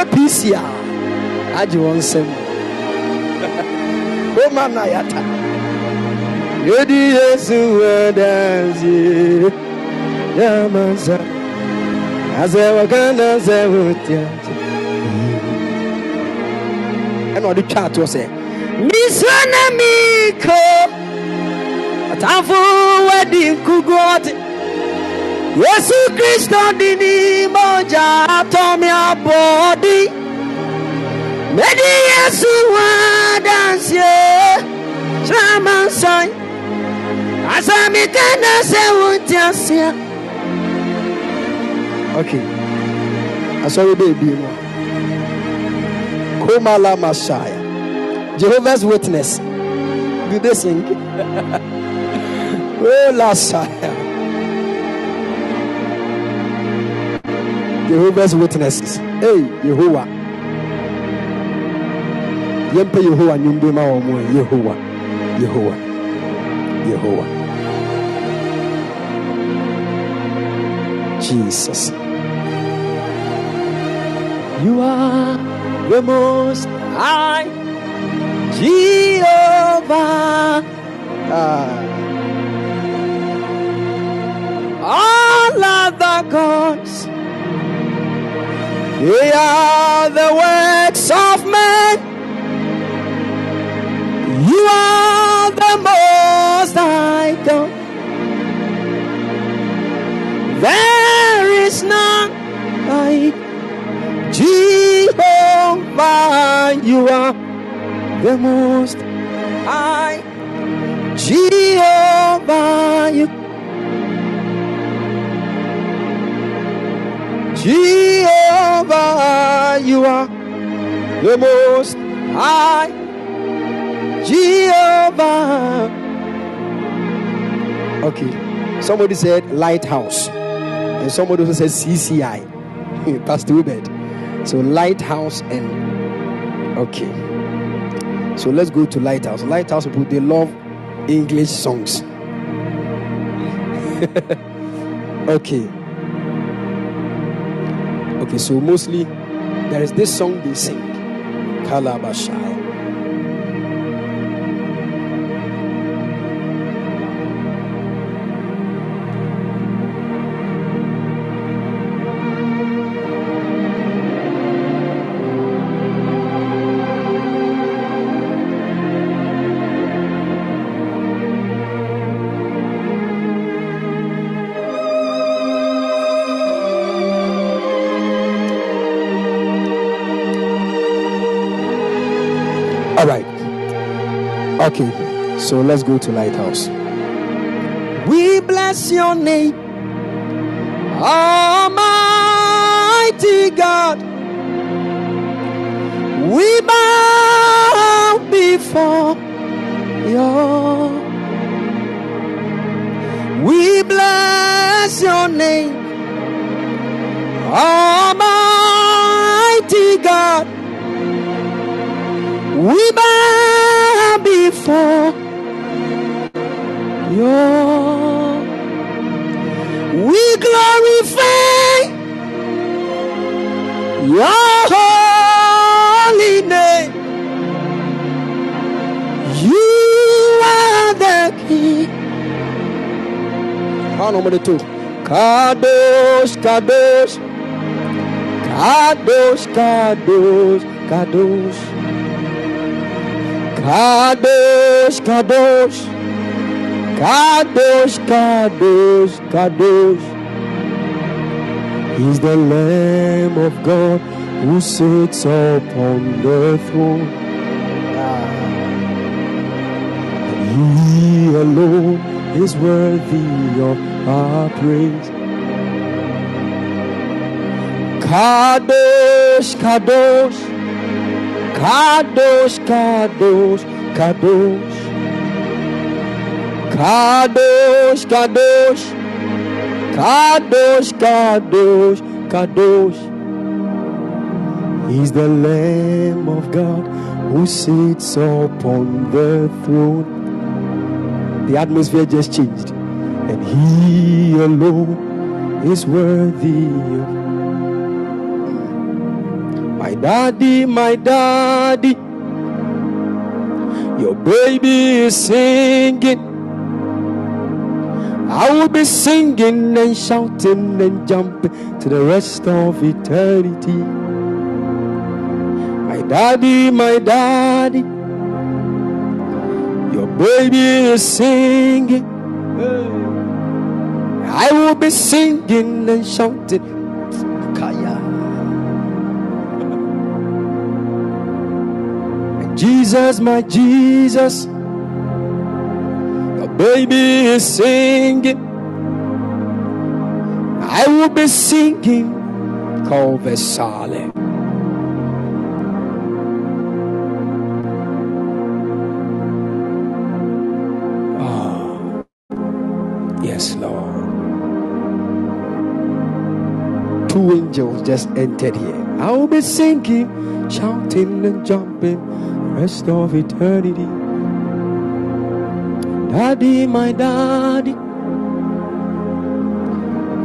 apc a agye wɔn nsɛm oma na yata yɛdi yesu wɔ adanseɛ yamansa ɛna ɔde twa atoɔ sɛ misua na miko ɔtamfo wadi nkugu ɔde yesu kristo di ni mogya atɔ me abɔɔde medi yesu ho adanseɛ kyerɛ amansan asɛ meka na sɛ wonte aseɛ Okay. Asɔre bɛ ebi mu. Komala Messiah. Jehovah's Witness. Do they sing? oh, Messiah. Jehovah's Witnesses. Hey, Yehovah. Yɛmpɛ Yehovah bi ma mu Yehovah. Yehovah. Yehovah. Jesus. You are the most high Jehovah. Ah, All other gods, they are the works of men. You are the most high God. There is none like Jehovah. You are the most high Jehovah. You Jehovah, you are the most high. Jehovah. okay. Somebody said lighthouse, and somebody also says CCI. Eh, Pastor Obed. So lighthouse and okay. So let's go to lighthouse. Lighthouse people they love English songs. okay. Okay, so mostly there is this song they sing. Kalabashai. So let's go to lighthouse. We bless your name, Almighty God. We bow before your. We bless your name, Almighty God. We bow before your we glorify your holy name. You are the king. How number two? Kadosh, Kadosh, Kadosh, Kadosh, Kadosh, Kadosh, Kadosh, Kadosh, Kadosh, Kadosh. He's the Lamb of God who sits upon the throne. And he alone is worthy of our praise. Kadosh, Kadosh, Kadosh, Kadosh, Kadosh, Kadosh, Kadosh, Kadosh, Kadosh, Kadosh. He's the Lamb of God who sits upon the throne. The atmosphere just changed, and He alone is worthy of my daddy, my daddy. Your baby is singing. I will be singing and shouting and jumping to the rest of eternity. My daddy, my daddy. Your baby is singing. I will be singing and shouting. Jesus, my Jesus. Baby is singing. I will be singing. Conversale. Ah, yes, Lord. Two angels just entered here. I will be singing, shouting, and jumping rest of eternity. Daddy, my daddy,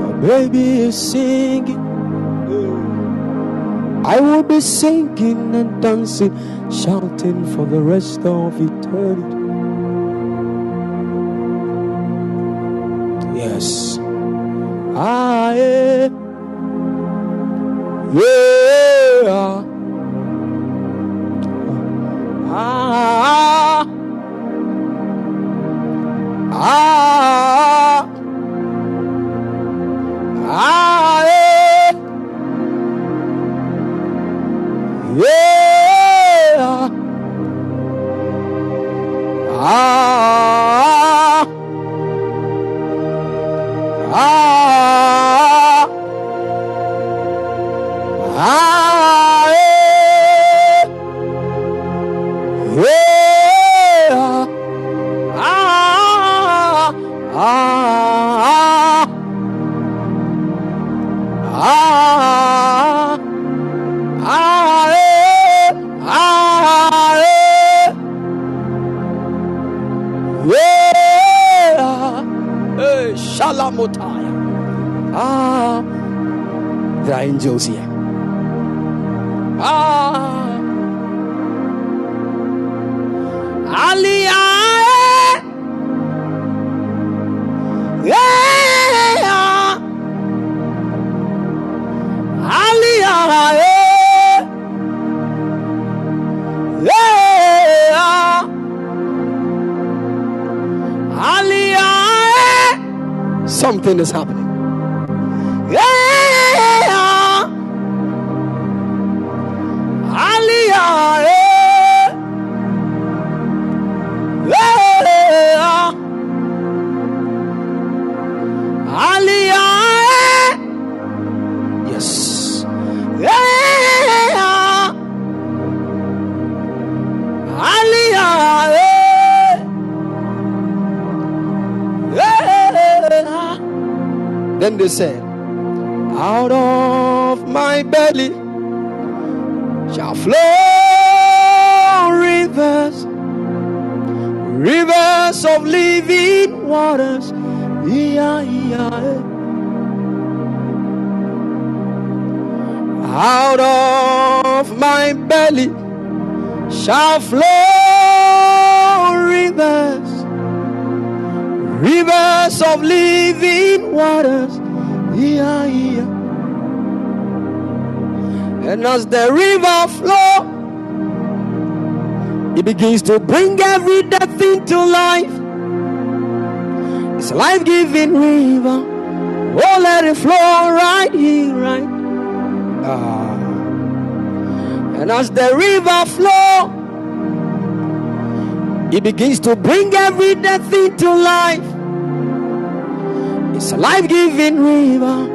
My baby is singing. I will be singing and dancing, shouting for the rest of eternity. Yes. Ah, yeah. To bring every death into life. It's a life-giving river. Oh, let it flow right here, right. Ah. And as the river flow, it begins to bring every death into life. It's a life-giving river.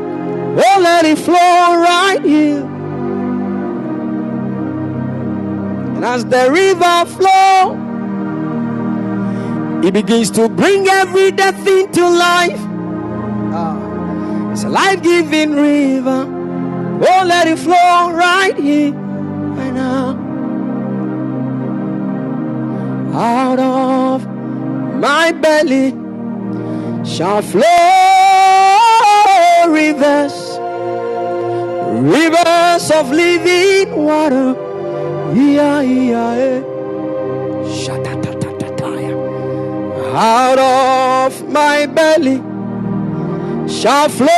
Oh, let it flow right here. As the river flow, it begins to bring every death into life. Ah. It's a life-giving river. Oh, let it flow right here, right now. Out of my belly shall flow rivers, rivers of living water. Eh. Out of my belly shall flow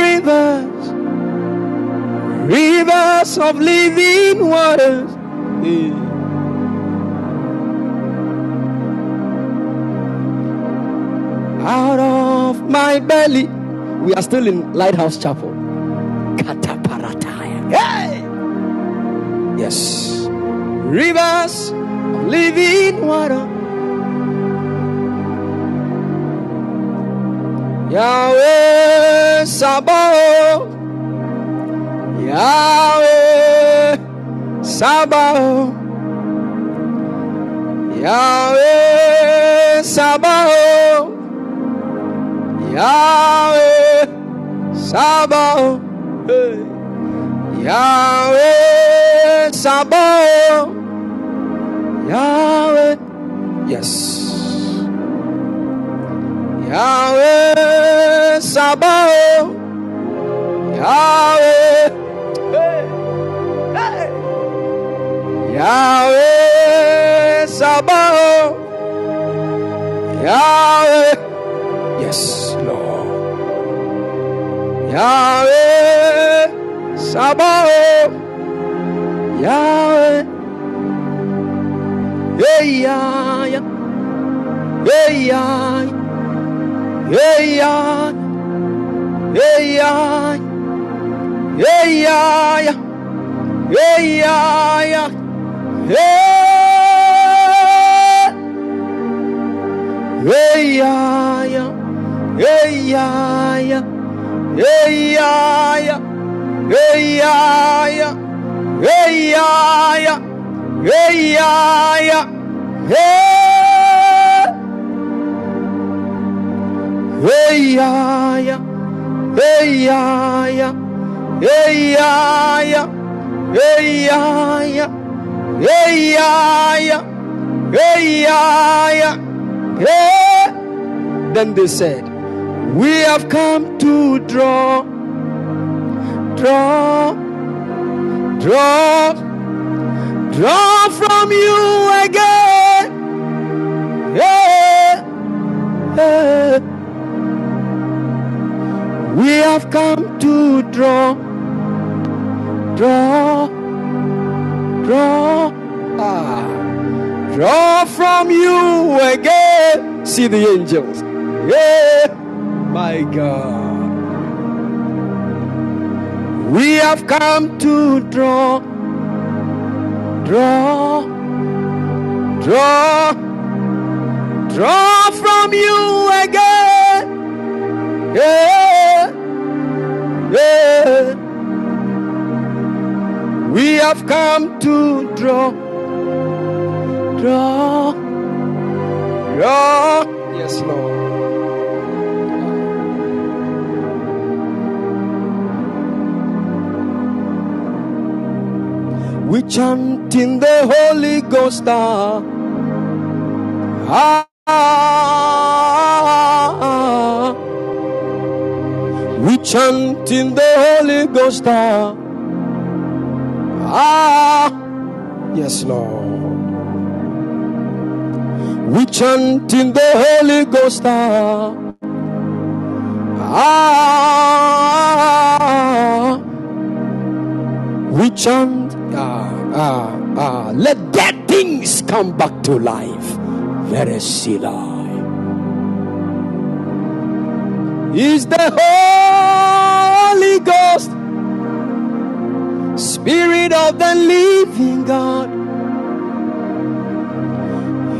rivers, rivers of living waters. Out of my belly. We are still in Lighthouse Chapel. Rivers of living water. Yahweh Sabaoth. Yahweh Sabaoth. Yahweh Sabaoth. Yahweh Sabaoth. Yahweh Sabaoth. Yahweh. Yes. Yahweh Sabaoth. Yahweh. Hey. Hey. Yahweh Sabaoth. Yahweh. Yes, Lord. Yahweh Sabaoth. Yahweh. Yeah, yeah. Hey, yeah. Hey, yeah. Hey, yeah, yeah. Hey. Hey, yeah, yeah. Hey, yeah, yeah. Hey, yeah, yeah. Hey, yeah, yeah. Hey, yeah, yeah. Hey. Then they said, We have come to draw, draw, draw, draw from you again. Yeah, yeah. We have come to draw, draw, draw, ah, draw from you again. See the angels. Yeah, my God. We have come to draw, draw, draw, draw from you again. Yeah, yeah. We have come to draw, draw, draw. Yes, Lord. We chant in the Holy Ghost. Ah, ah, we chant in the Holy Ghost. Ah, yes, Lord. We chant in the Holy Ghost. Ah, ah, we chant. Ah, ah, ah. Let dead things come back to life. Very Selah. Is the Holy Ghost, Spirit of the living God.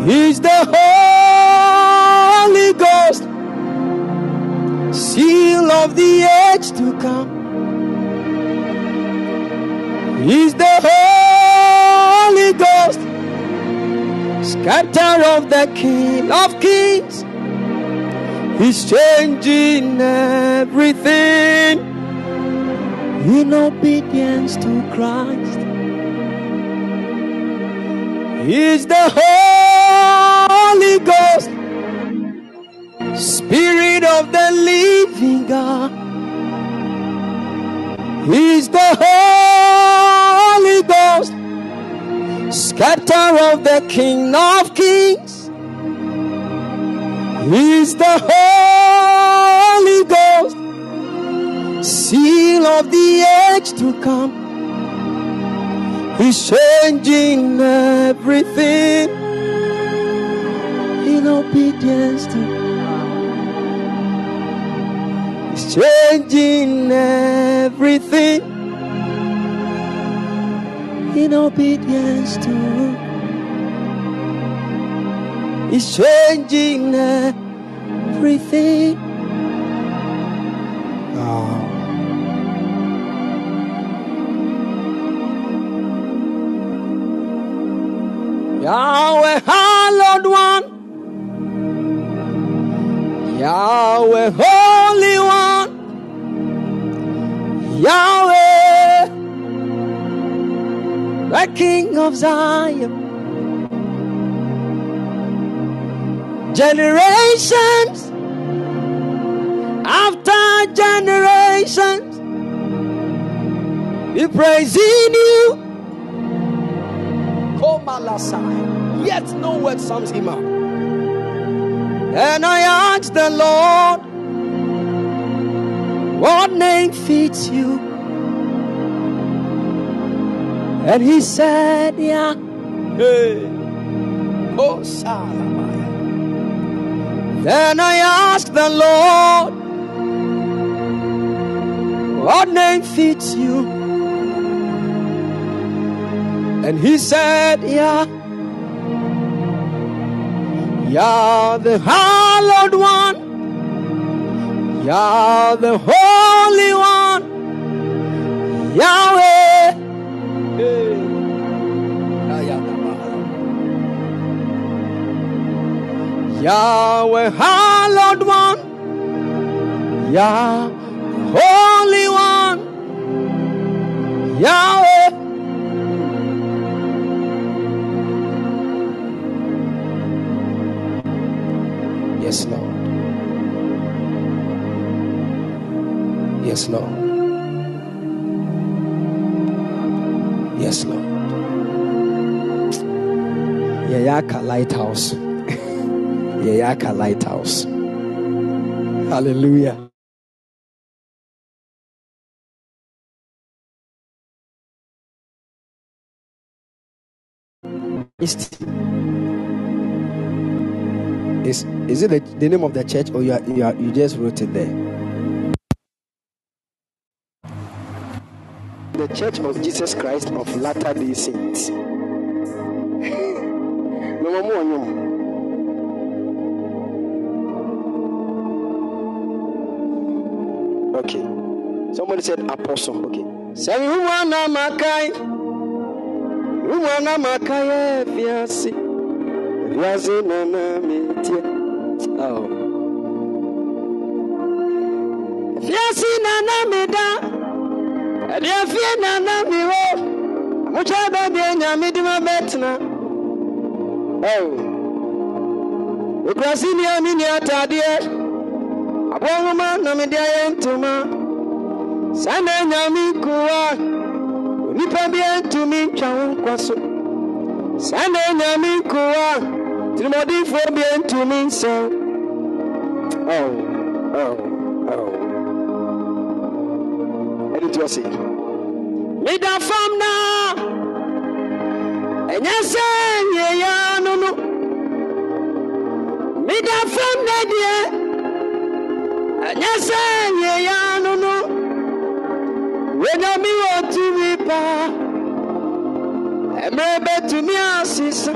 Is the Holy Ghost, seal of the age to come. Is the Holy Ghost, scatter of the King of Kings. He's changing everything in obedience to Christ. He's the Holy Ghost, Spirit of the living God. He's the Holy Ghost, scepter of the King of Kings. He's the Holy Ghost, seal of the age to come. He's changing everything in obedience to He's changing everything in obedience to He's changing everything. Oh. Yahweh, hallowed one. Yahweh, holy one. Yahweh, the King of Zion. Generations after generations, we praising you. Komalasai. Yet no word sums him up. And I asked the Lord, what name fits you? And he said, Yeah. Hey. Oh, Salamaya. Then I asked the Lord, what name fits you? And he said, Yeah. You're the hallowed one. You're the holy one. Yahweh. Yahweh, hallowed one. Yah, holy one. Yahweh. Yes, Lord. Yes, Lord. Yes, Lord. Yayaka Lighthouse. Yayaka Lighthouse. Hallelujah. Is, is, is it the, the name of the church or you, are, you, are, you just wrote it there? The Church of Jesus Christ of Latter day Saints. Okay. Somebody said apostle. Okay. Wúwo náà máa ká yẹ́ fíàsì. Fíàsì nànà mi tiẹ̀. Fíàsì nànà mi dá. Ẹ̀dí ẹ̀fíẹ́ nànà mi wó. Àmúṣe bẹ́ẹ̀bi ẹ̀yàn mi dí máa bẹ́ẹ̀ tẹ̀nà. Ìkúrasí ni ẹ̀mí ni àtàdíẹ̀. Àbọ̀ ọ̀húnmá nà mí di ayé ntoma. Sana nyame nkuwa onipa bi ntumi ntwa wo nkwa so sana nyame nkuwa tirimɔdenfoɔ bi ntumi nsɛw Oh, oh, oh. Tí wọ́n sè. meda fam na ɛnyɛ sɛ nyɛya no no. Meda fam na deɛ ɛnyɛ sɛ nyɛya no no. Wenyame wɔ tumi paa ɛmmerɛ bɛtumi asesa.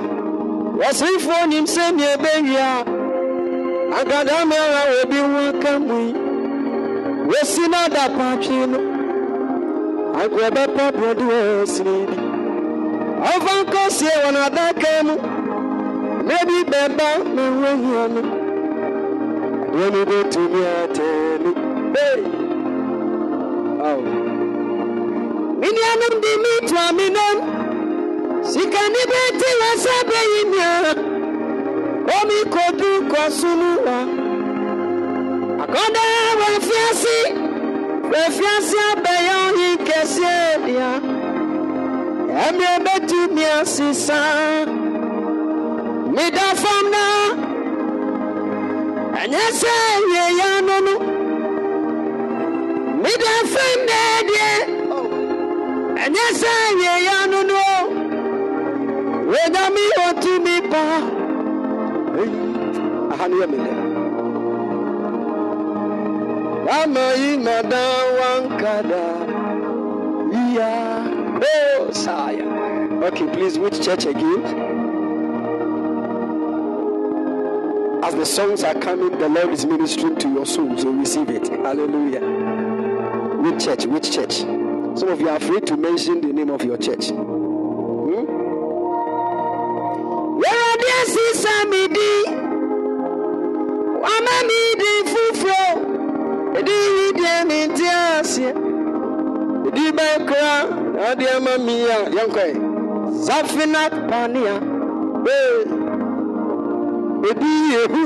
Wɔsefoɔ nim sɛnea ɛbɛwia. Agadame ara obi ho aka mu yi. Wɔsi no ada no agorɔ bɛpɛ borɔde wɔ sini bi ɔmfa nkɔ sie wɔ n'adaka mu na bi bɛba na ɛho ahia no adeɛ no bɛtumi atɛɛ no ei mi nuanom de metoa me nam sikani bɛte wɔ sɛ bɛyi nyaa omi kodu kɔ so no wa akɔda wɔ afiase fiasi abeyo hi kesi dia. Emi betu mi asisa. Mi da famna. Anyase ye ya nonu. Mi da famna dia ɛnyɛ sɛ yɛya no no wɔnyame ɔtumi pa Aha ni yẹ mi lẹ. Amaina da wankada. Yeah. Oh, Saya. Okay, please, which church again? As the songs are coming, the Lord is ministering to your soul, so receive it. Hallelujah. Which church? Which church? Some of you are afraid to mention the name of your church. Hmm? Where di? Wama. Edi yi di mi ti ase. Edi bɛ kura adi ama mi a yankɔ. Zafinat pania. Ee. Edi yehu.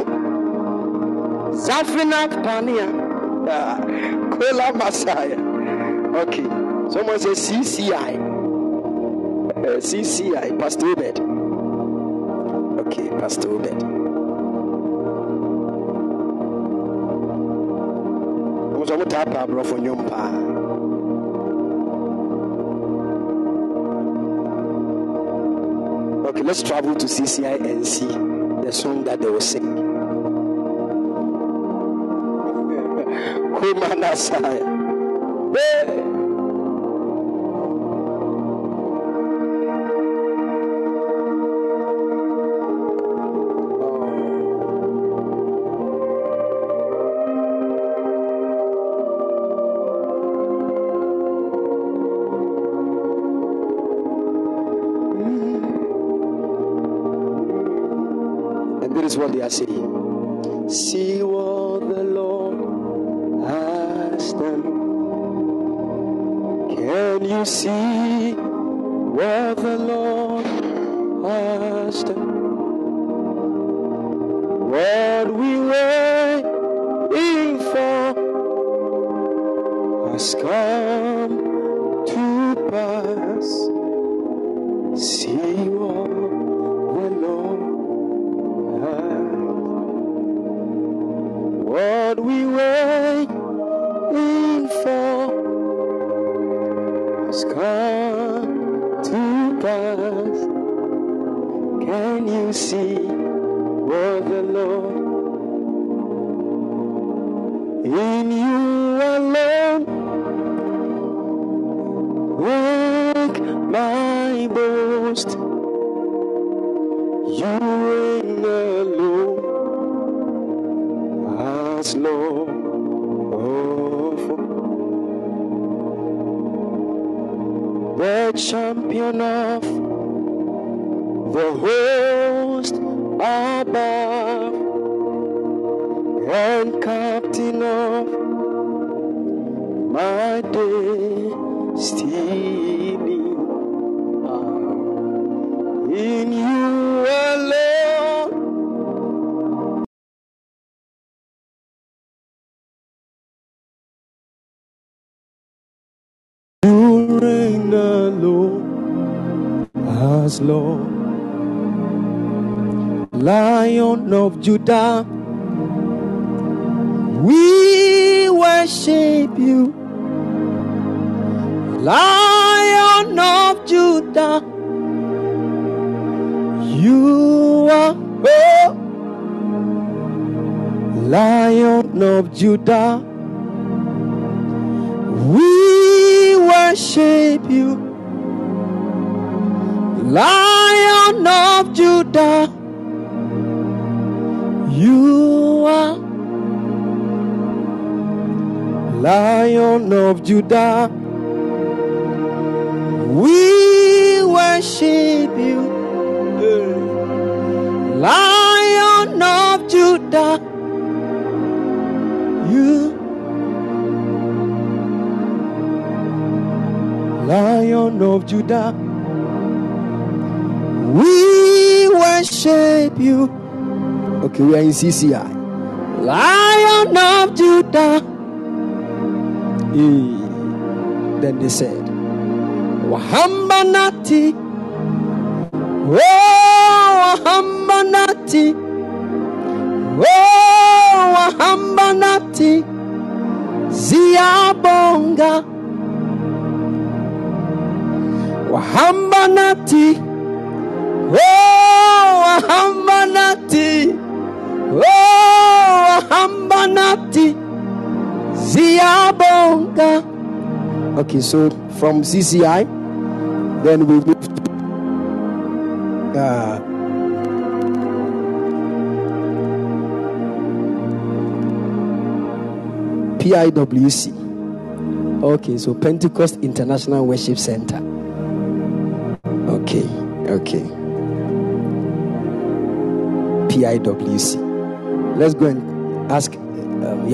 Zafinat Kola Masaya. Okay. Someone say CCI. Uh, CCI. Pastor Obed. Okay, Pastor Obed. Nso mo taa pa aborɔfo nnwom paa. Okay, let's travel to CCI and see the song that they will sing. Kumana Saya. They are saying. See what the Lord has done. Can you see what the Lord has done? What come to pass. Can you see what the Lord in you alone make my boast? Lion of Judah. We worship you, Lion of Judah. You are oh, Lion of Judah. We worship you, Lion of Judah. You are Lion of Judah. We worship you, Lion of Judah. You Lion of Judah. We worship you. Okay, we are in CCI. Lion of Judah. Eh, Then they said, Wahambanati. Oh, Wahambanati. Oh, Wahambanati. Ziabonga. Wahambanati. Okay, so from CCI, then we move to uh, PIWC. Okay, so Pentecost International Worship Center. Okay, okay. PIWC. Let's go and ask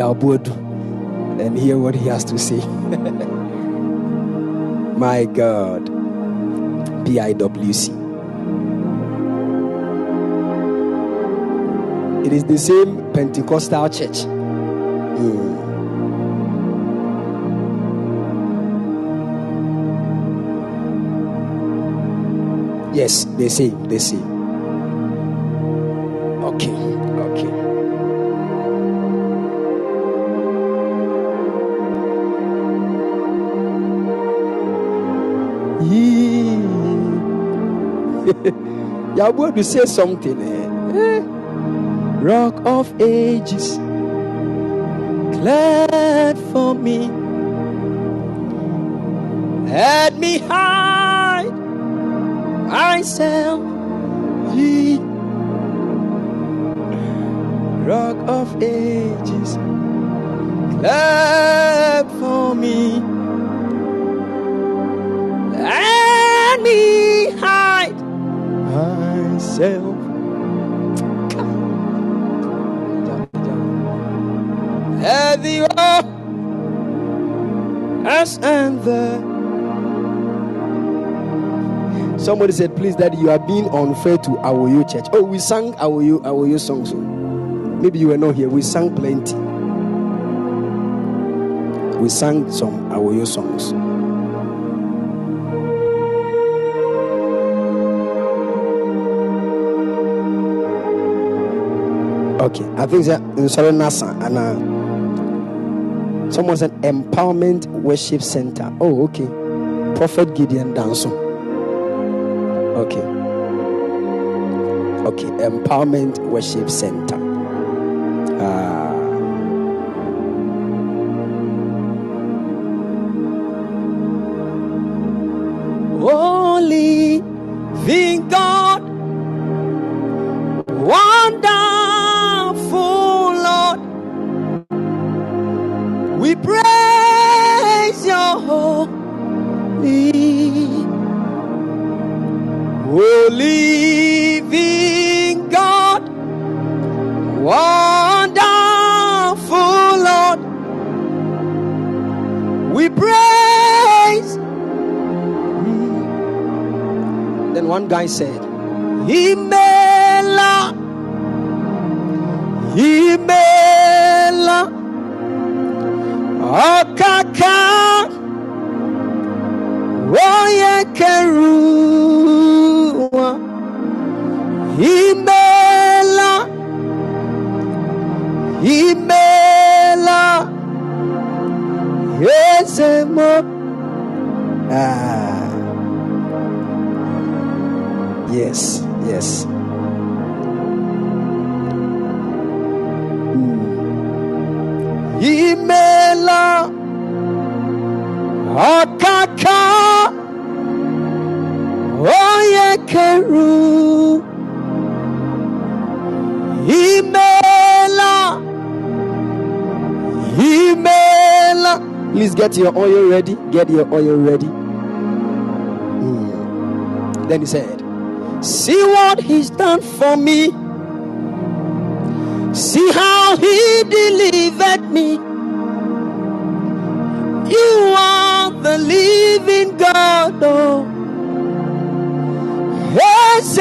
um, and hear what he has to say. My God. PIWC. It is the same Pentecostal church. Mm. Yes, they say, they say. Y'all want to say something. Eh? eh? Rock of ages, glad for me. Let me hide myself. Ye Rock of ages, glad for me. Us and the Somebody said, please, that you are being unfair to Awoyo Church. Oh, we sang Awoyo, Awoyo songs. So maybe you were not here. We sang plenty. We sang some Awoyo songs. Okay, I think that in Nasa and uh, someone said empowerment worship center. Oh, okay. Prophet Gideon Danso. Okay. Okay, empowerment worship center. Uh, ọkaka onye kere ụwa imela. Imela. Eze m ah. Yes yes imela ọkaka onye keru. Imela. Imela. Please get your oil ready. Get your oil ready. Mm. then he said see what he's done for me. See how he delivered me. The living God. Oh, yes,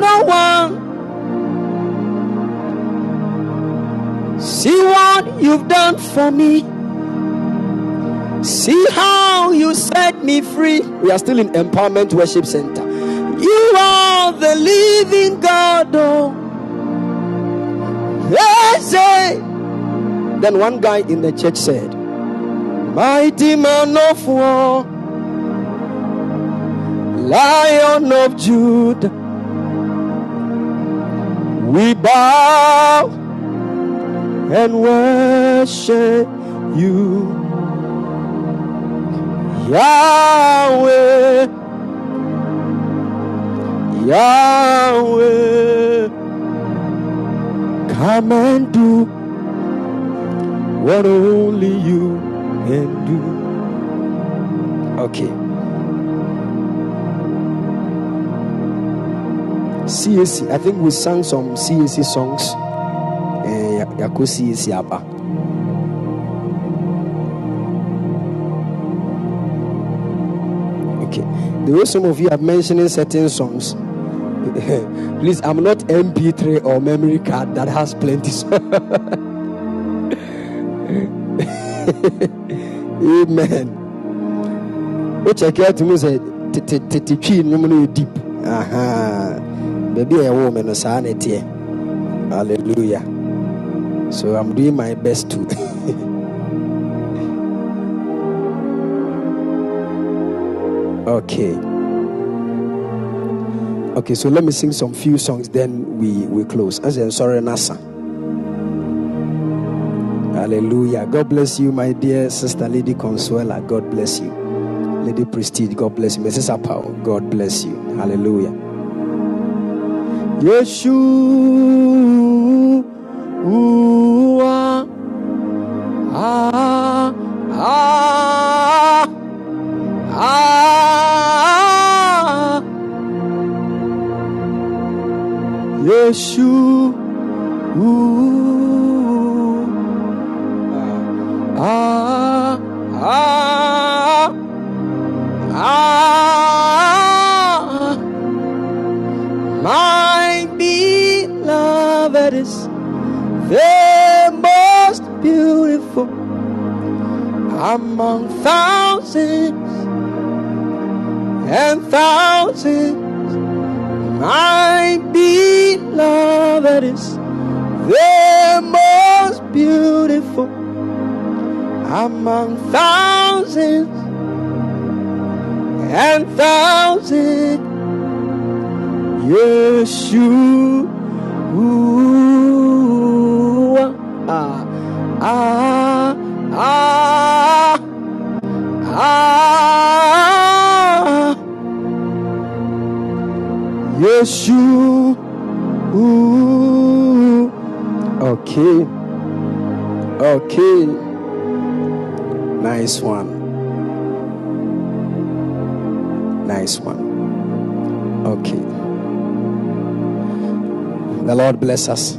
no one. See what you've done for me. See how you set me free. We are still in Empowerment Worship Center. You are the living God. Oh. Then one guy in the church said, Mighty man of war, Lion of Judah, we bow and worship you. Yahweh, Yahweh, come and do what only you Okay. CAC, I think we sang some CAC songs. Eh, Yako CAC Abba. Okay. The way some of you are mentioning certain songs, please, I'm not MP3 or memory card that has plenty. Amen. Check out to me say, "Titi no deep." Aha. Baby, a woman, son, it here. Hallelujah. So I'm doing my best to. okay. Okay, so let me sing some few songs, then we we close. As I said, sorry, Nasa. Hallelujah. God bless you, my dear sister, Lady Consuela. God bless you. Lady Prestige, God bless you. Mrs. Apau, God bless you. Hallelujah. Yeshua. Ah, ah, ah. Yeshua. Among thousands and thousands. My beloved is the most beautiful among thousands and thousands. Yeshua. Ah, ah, ah. Yeshua. Okay. Okay. Nice one. Nice one. Okay. The Lord bless us.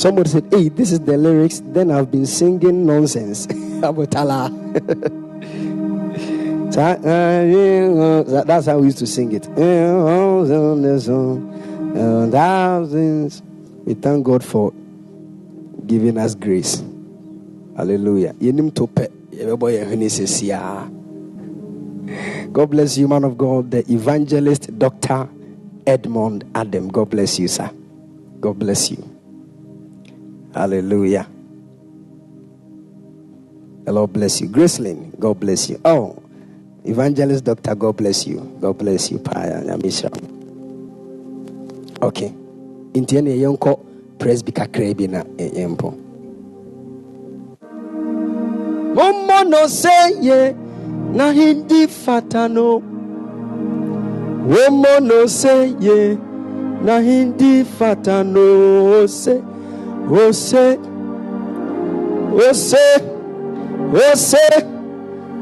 Somebody said, Hey, this is the lyrics. Then I've been singing nonsense. So, uh, uh That's how we used to sing it. Uh, uh, thousands. We thank God for giving us grace. Hallelujah. God bless you, man of God, the evangelist, Dr. Edmond Adam. God bless you, sir. God bless you. Hallelujah. The Lord bless you. Gracelyn, God bless you. Oh, evangelist, Doctor, God bless you. God bless you, Paya Yamisha. Okay. Intiani yonko presby kakra bi na eh, eh, yempo. Momo no say ye na hindi fatano. Womo no say ye na hindi fatano se o se o se o se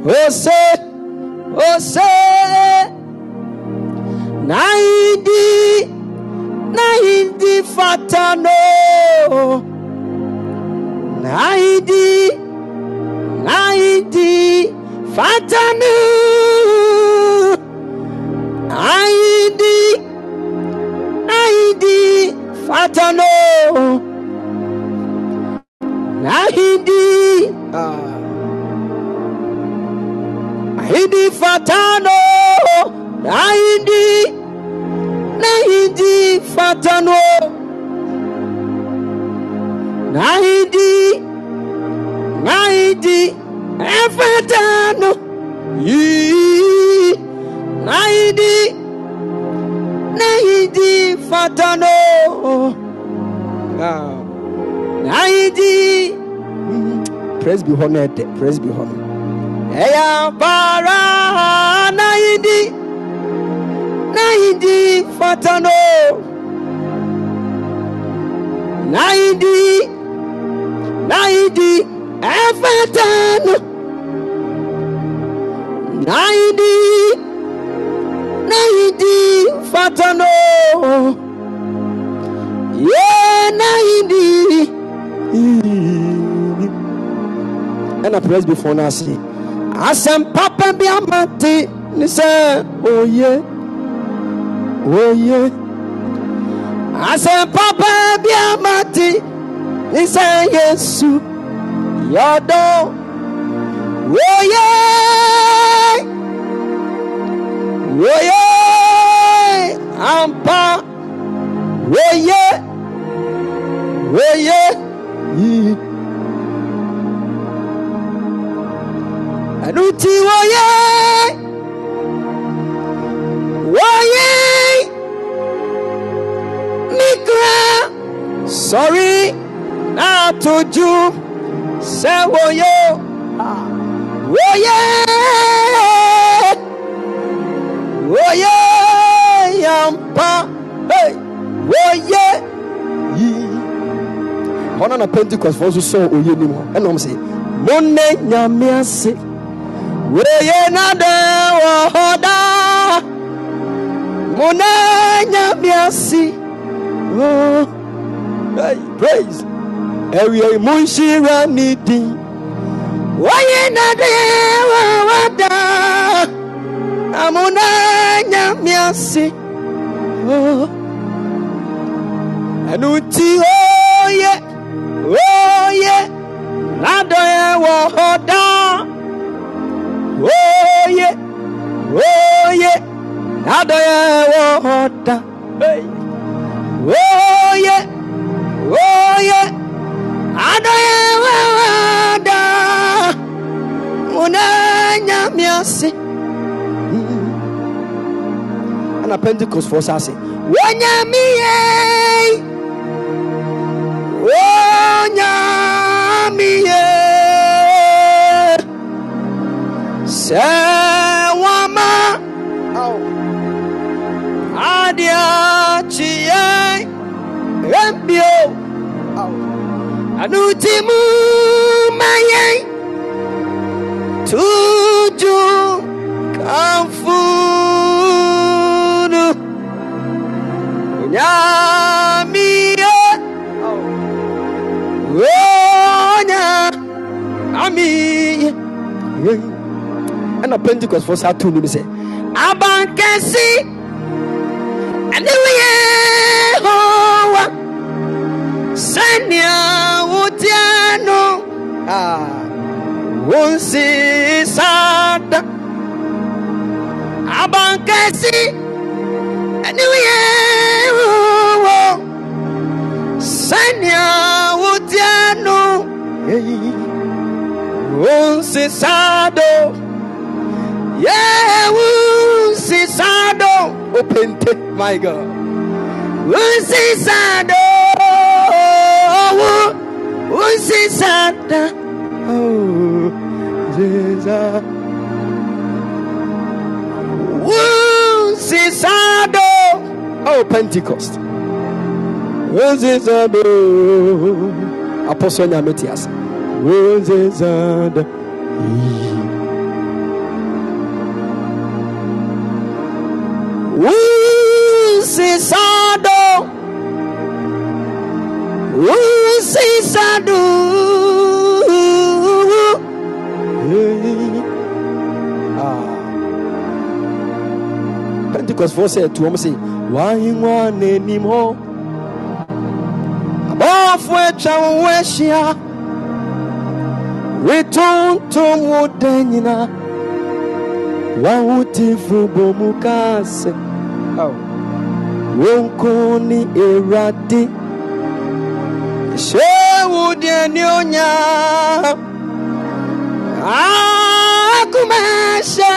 o se o se na hindi na hindi fatano. Na hindi na hindi fatano. Aidi, Fatano, Aidi, Aidi, Fatano, Aidi, Aidi, Fatano, Aidi, Aidi, Fatano, Yee. Naidi, Naidi Fatano, Ah. Naidi, mm, presby hɔ no ɛdɛ presby hɔ no ɛyà para n'ayidi n'ayidi fatano n'ayidi n'ayidi ɛfatano n'ayidi n'ayidi fatano yé n'ayidi. Mm-hmm. ɛna presbyfoɔ no ase asɛm papa bi amate ne sɛ oye oh, oye oh, asɛm papa bi amate ne sɛ yesu yɔdɔ woye woye ampa woye yii ɛnu ti woye woye mikra sɔri n'atoju sɛ woye woye woye yampa hey, woye yii hɔ no na pentecostfoɔ nso sɔɔ oye nim hɔ. Ɛna ɔm sɛ mo ne nyame ase. Woye nade wɔ hɔ daa mo na nyame ase. Oh, hey, praise. Ɛwiɛ mu nhyira ne din. Woye nade wɔ hɔ daa na mo na nyame ase. Oh, ɛno nti oye oye nadɔyɛ wɔ hɔ daa oye oye nadɔyɛ wɔ hɔ daa hey. oye oye adɔyɛ wɔ hɔ daa mo na nyame ase ɛna pentecostfoɔ sɛ yɛ sɛ wama adeɛ kyeɛ ɛmbio ɛno nti mu ma yɛn tuju amiye ɛna pentecostfoɔ sɛ ato nim sɛ abankɛse ɛne woyɛ howa sɛnea wotia no wo nsesada abankɛse ɛne woyɛ howa sɛnea wotia wo nsesado Yeah, wusi sado, opente my god. Wusi sado, wusi oh, sada, oh, Jesus. wusi sado, oh pentecost. Wozezado apostle nyame te ase wozezada wusi sado, wusi sado, pentecostfoɔ sɛ ɛtoɔm se wahengua n'anim hɔ abɔɔfo atwa wo ho ahyia retontom oh. ah, ah. wo da nyinaa wahotifo bɔ mu kaa sɛ wonko ne awurade hyɛ wo deɛ ne onya, akoma hyɛ.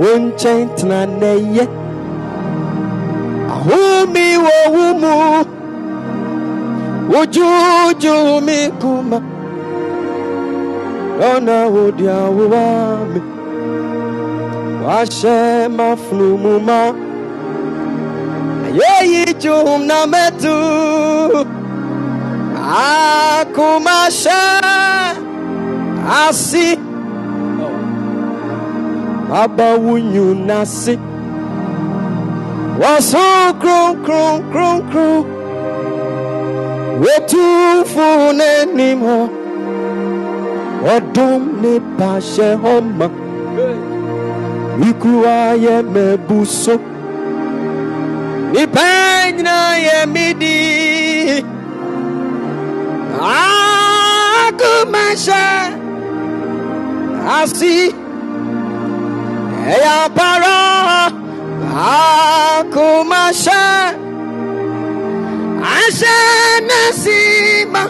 wo nkyɛn tena nnɛyɛ ahome wɔ wo mu Ujuju mi kuma Lọ́nà òde yìí jùm na mẹ́tù wunyu nasi. Wasun krum krum krum krum Wetufu n'anim hɔ Ɔdom ne pahyɛ hɔ ma Iku ayɛ mɛbu so Nipa nyinaa yɛ midi Akumahyɛ Asi Ɛyɛ para Akumahyɛ Ahyɛ n'asima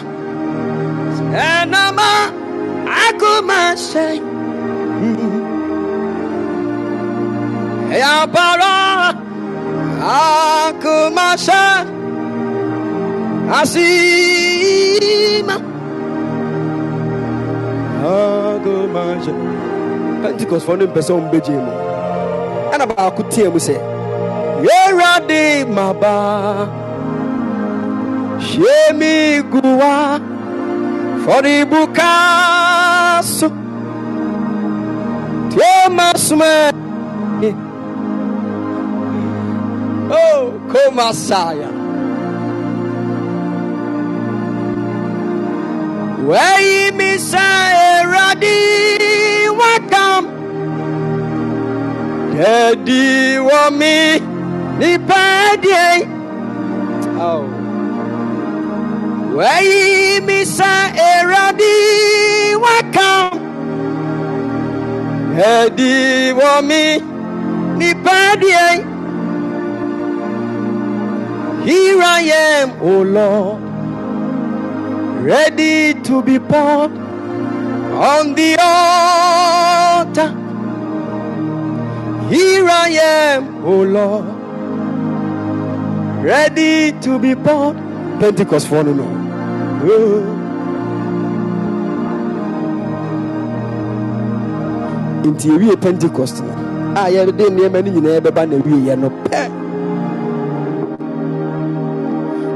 Ɛnama Akumahyɛ Ɛyɛ para Akumahyɛ Asima. Akumahyɛ Pentecost fɔ ne mpɛ sɛ ɔmbɛgye mu ɛna baako teɛ mu sɛ yɛwurade maba hyɛ me guwa fɔrebuka so tie oh komasaya. Wɔayi me sɛ awurade wakam. Daddy want me nipa oh Wai mi sa eradi wakam Daddy want me nipa Here I am, oh Lord, ready to be poured on the altar. Here I am, oh Lord, ready to be born. Pentecost for no. Nti ewie Pentecost no a yɛde nneɛma no nyinaa bɛba na ewie yɛ no pɛ.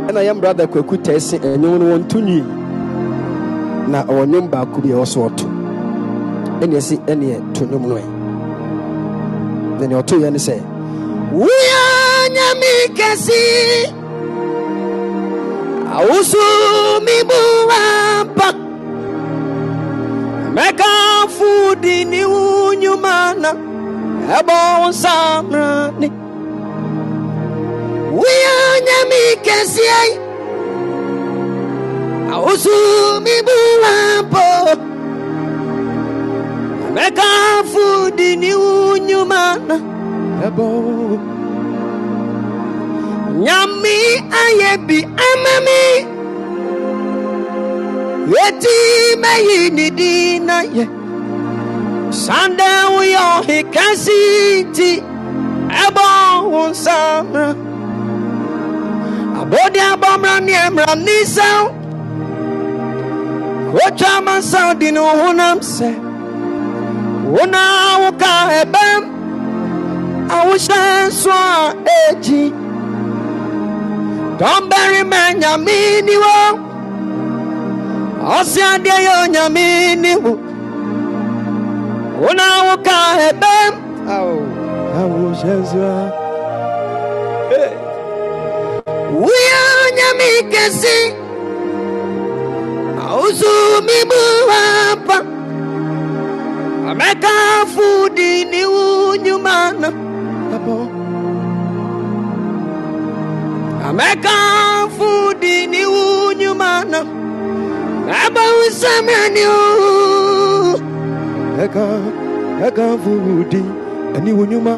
Ɛna yɛn brother kwaku tɛɛse ɛnwom no wɔn to nwi na ɔwɔ nnwom baako bi a ɛwɔ ɔto ɛna ɛsi ɛna ɛto nnwom no yɛ. Then ɔto yɛ sɛ Wuya nyami kesi Awusu mi buwapa mɛka fudi ni wo nnwuma na ɛbɔ wo nsamrane Wuya nyami kesi Awusu mi Nyami ayɛ bi ama meyi ni di na yɛ sanda woyɛ ɔhekɛse nti ɛbɔ wo nsamra abɔde abɔmmra ne mmara ne sɛw wotwa ma nsaw de ne wo honam sɛ wo woka ɛbɛm a nso a dɔmbarima nyame ni wɔ ɔse adeɛ yɛ onyame ni wo wo na woka ɛbɛm a wohyɛ nso a Wuya nyami kesi Awusu mi buwapa Amẹ́ka fúdi ní wúnyúmá náà. Amẹ́ka fúdi ní wúnyúmá náà. Aba usamra ni o Ẹ̀ka ẹ̀ka fúdi ẹni wúnyúmá.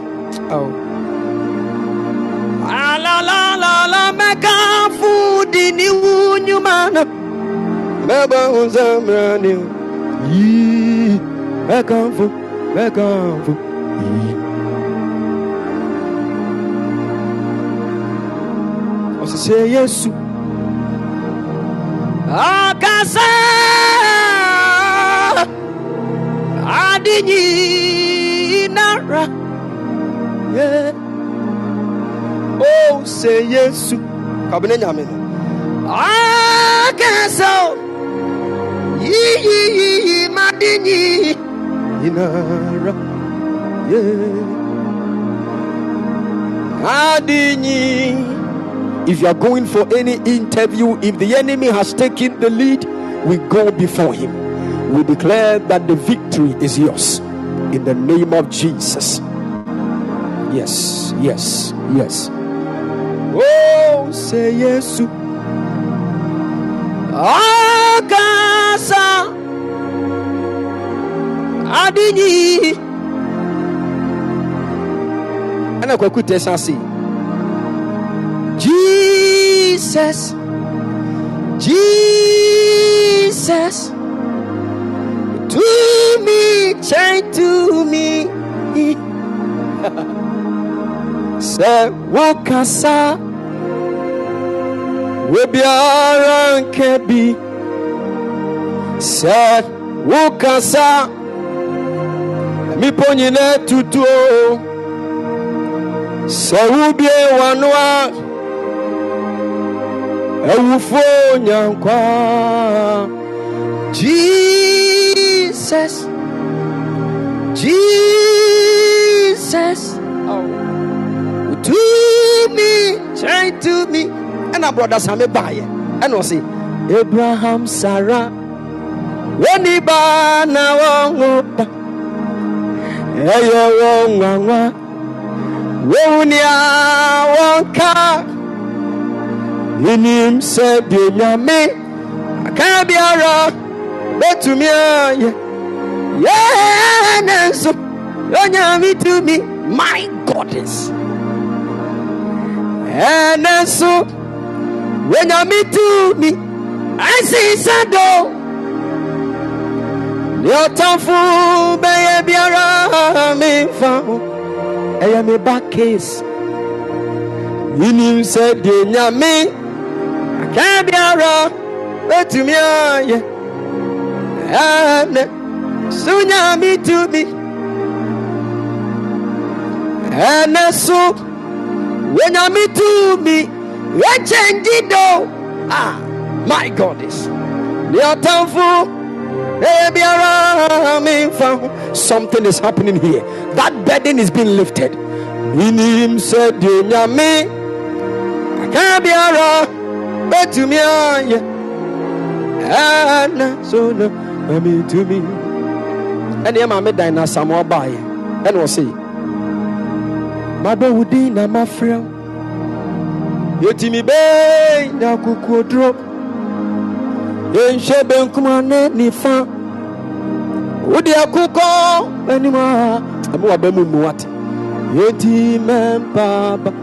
Alalala mẹ́ka fúdi ní wúnyúmá náà. Bẹ́ẹ̀ ń sẹ́mìíràn ni o. Yìí ẹ̀ka fún ẹ̀ka fún yìí. Ọ̀sẹ̀sẹ̀ Yéṣu akasa ade nyinara yeah. oh sɛ yesu kabene nyame no akasa yiyiyiyi made nyi nyinara yeah. adinyi if you are going for any interview if the enemy has taken the lead we go before him. We declare that the victory is yours. In the name of jesus. Yes yes yes. Oh say yes akasa ade nyi ɛna kwaku tɛ sa se Jesus, Jesus, to me, shine to me. sɛ wokasa wobiara nkɛ bi sɛ wokasa mipo nyina tutuo sɛ wobie wano a awufoɔ nyankwa Jesus, Jesus, to me, shine to me. ɛna brɔda same baeɛ ɛna ɔse abraham sara wɔni baa na wɔho ba ɛyɛ wɔn nwanwa wɔhu nea wɔnka menim sɛ deɛ nyame aka biara bɛtumi ayɛ yɛne nso onyame tumi my goddess. Ɛnɛ nso wɔnyame tumi asesa do deɛ ɔtamfo bɛyɛ biara memfa ho ɛyɛ me ba case menim sɛ deɛ nyame aka biara bɛtumi ayɛ ɛnɛ so nyame tumi ɛnɛ so wɔnyame tumi yɛkyɛngyi do Ah, my goddess. Memfa ho. Something is happening here. That burden is being lifted. Minim sɛ deɛ nyame aka biara bɛtumi ayɛ ɛna so no mame tumi. Ɛne ɛma me dan na asam ɔbaeɛ ɛne ɔse madɔ wo din na mafrɛ wo yɛtumi bɛi na akokoduro yɛnhyɛ benkum ane nifa wode akokɔ anim a ɛma waba mu mu ate yɛnti mɛmpaaba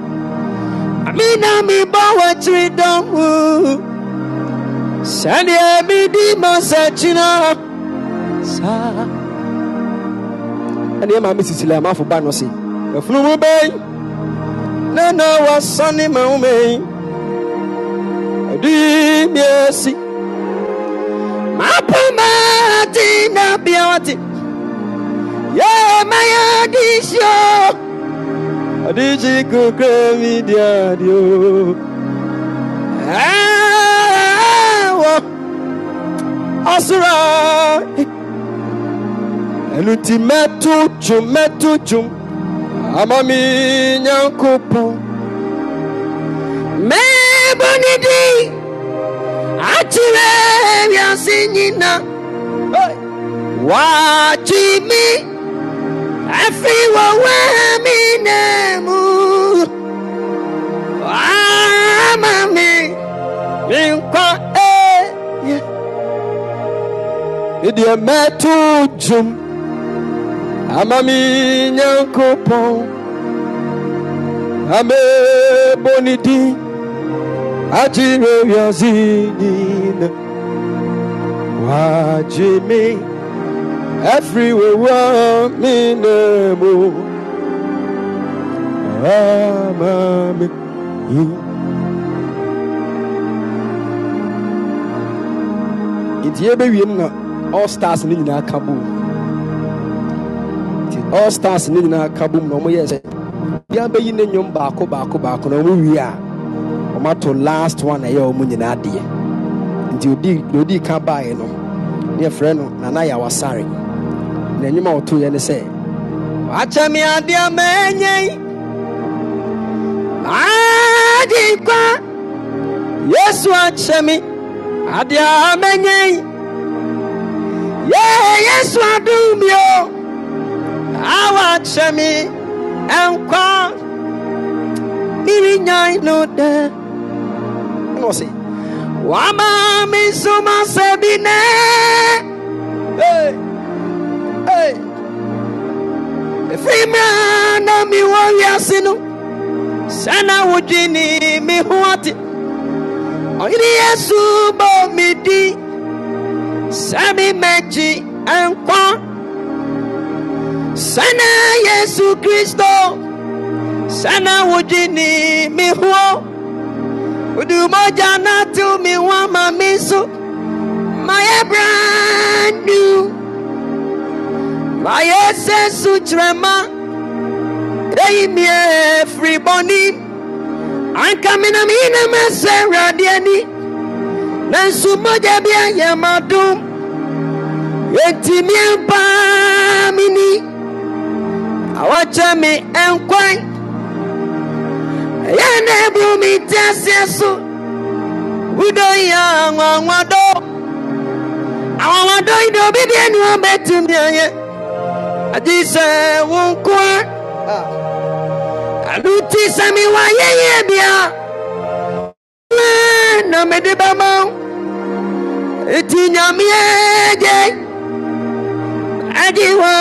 amina mebɔ w'akyiri dɔm sɛdeɛ medi ma sɛ kyina saa ɛne ɛma me sisila amafo ba no se afunumu bɛn na na wasane ma wo mɛi adi miasi mapomati na biawati yɛ mayɛ disio adi kyi kokra mi diadio ɛwɔ ɔsora ɛno nti mɛto dwom mɛto dwom ama me nyankopɔn mɛbɔ ne din akyerɛ wiase nyina. Wakye me afiri wɔwɔ me na mu ama me menkwa ɛyɛ eh, medeɛ mɛto dwom ama me nyankopɔn amebɔ ne din agyere wiase nyina wagye me afiri wewa me na mu ama me yi nti yɛbɛwiem na all stars no nyinaa ka bom. Nti all stars no nyinaa ka bom na ɔmoyɛ sɛ bia bɛyi ne nnwom baako baako baako na ɔmo wie a ɔmo ato last one ɛyɛ ɔmo nyinaa deɛ. Nti odi odi ka baeɛ no ne yɛfrɛ no nana yawasare. Na nnwom a ɔtoeɛ ne sɛ wakyɛ me adeɛ mɛnyɛ yi. Ade kwa yesu akyɛ me adeɛ mɛnyɛ yi. Yɛ yesu adom o. Awa akyɛ me ɛnkwa. Mirinyan no dɛ ɛna ɔse wama me nso ma sɛ bi nɛ. Hey, hey. mmerɛ na mewɔ wiase no sɛ na wodwe ne me ho ate yesu bɔ me din sɛ me mɛgye sɛ yesu kristo. Sɛ na wodwe ne me ho wode mogya na tew me ho ama mayɛ brand new mayɛ sɛ sukyerɛma ɛyi mie firi bɔne anka me na meyina masɛ awurade ani nanso mogya bi ayɛ madom enti meɛmpaa me ni awɔkyɛ me ɛnkwan ɛyɛ na ɛboro me nte aseɛ so wodɔ yi anwanwadɔ anwanwadɔ yi de obi deɛ ne wɔbɛtumi ayɛ agye sɛ wo nkoa ɛno nti sɛ mewɔ ayɛyɛ bia na mede bɛma wo enti nyameɛ gye agye wɔ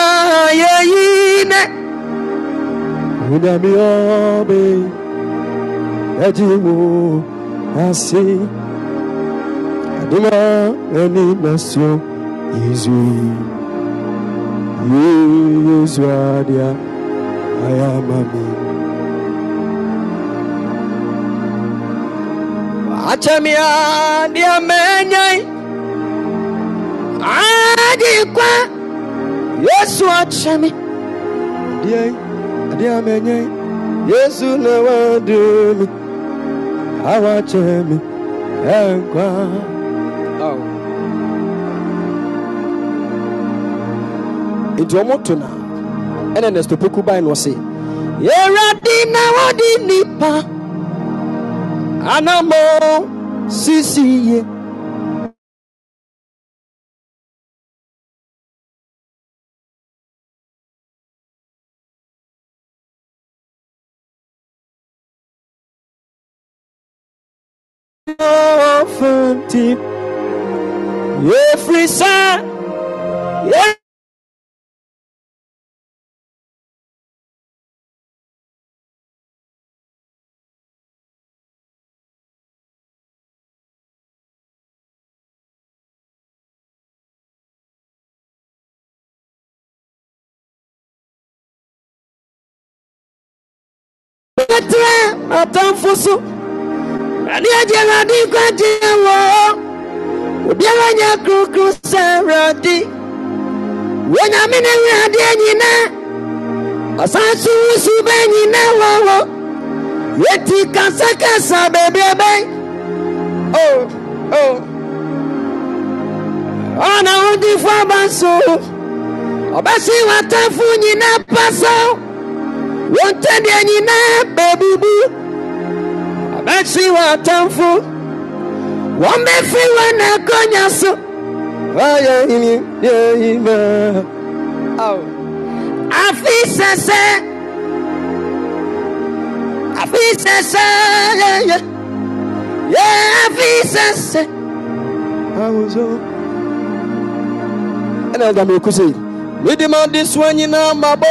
yɛyi nɛ onyame ɔbe agye wo ase adoma ani nasuo yesu yi yesu adeɛ ayɛ ama me akyɛ me adeɛ mɛnyɛn ade kwa yesu akyɛ me adeɛ adeɛ mɛnyɛn yesu na wade me awakyɛ nti ɔmo to na. Ɛna nesto poku no ɔse na wɔde nipa anamo sisi Fanti, every yeah. Bɛtɛ atamfo so Awurade agye Awurade nkwagye wɔ obiara nyɛ kurokuro sɛ Awurade Wonyame ne Awurade nyinaa ɔsan so wusu bɛ nyinaa wɔ hɔ yɛti kasakasa bebrebe oh oh ɔna wodifo aba so ɔbɛsi w'atamfo nyinaa pa so wɔn tɛdeɛ nyinaa bɛbubu ɔbɛsi w'atamfo wɔn bɛfi wɔn akɔnya so. Ɔyɛ yini yɛ yima afi sɛsɛ afi sɛsɛ yɛyɛ yɛ afi sɛsɛ awoso ɛna ɛda meku sɛ mede made soa nyinaa mabɔ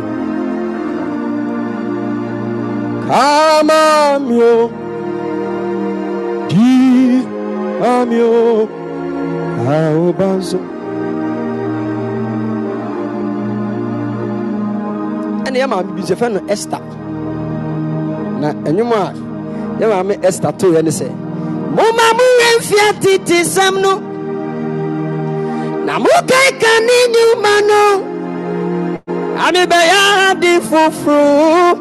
ɛyɛ kama mi o. Ima mi o. Awo ba nso ɛyɛ kama mi o ima mi o awo ba nso. ɛne yɛ maame bi sɛfɛ no esther. Na ɛnwom a yɛ maame esther toyɛ ne sɛ moma moyɛ mfia tete sɛm no na mokaeka ne nnwuma no. Ame bɛyɛ ade foforo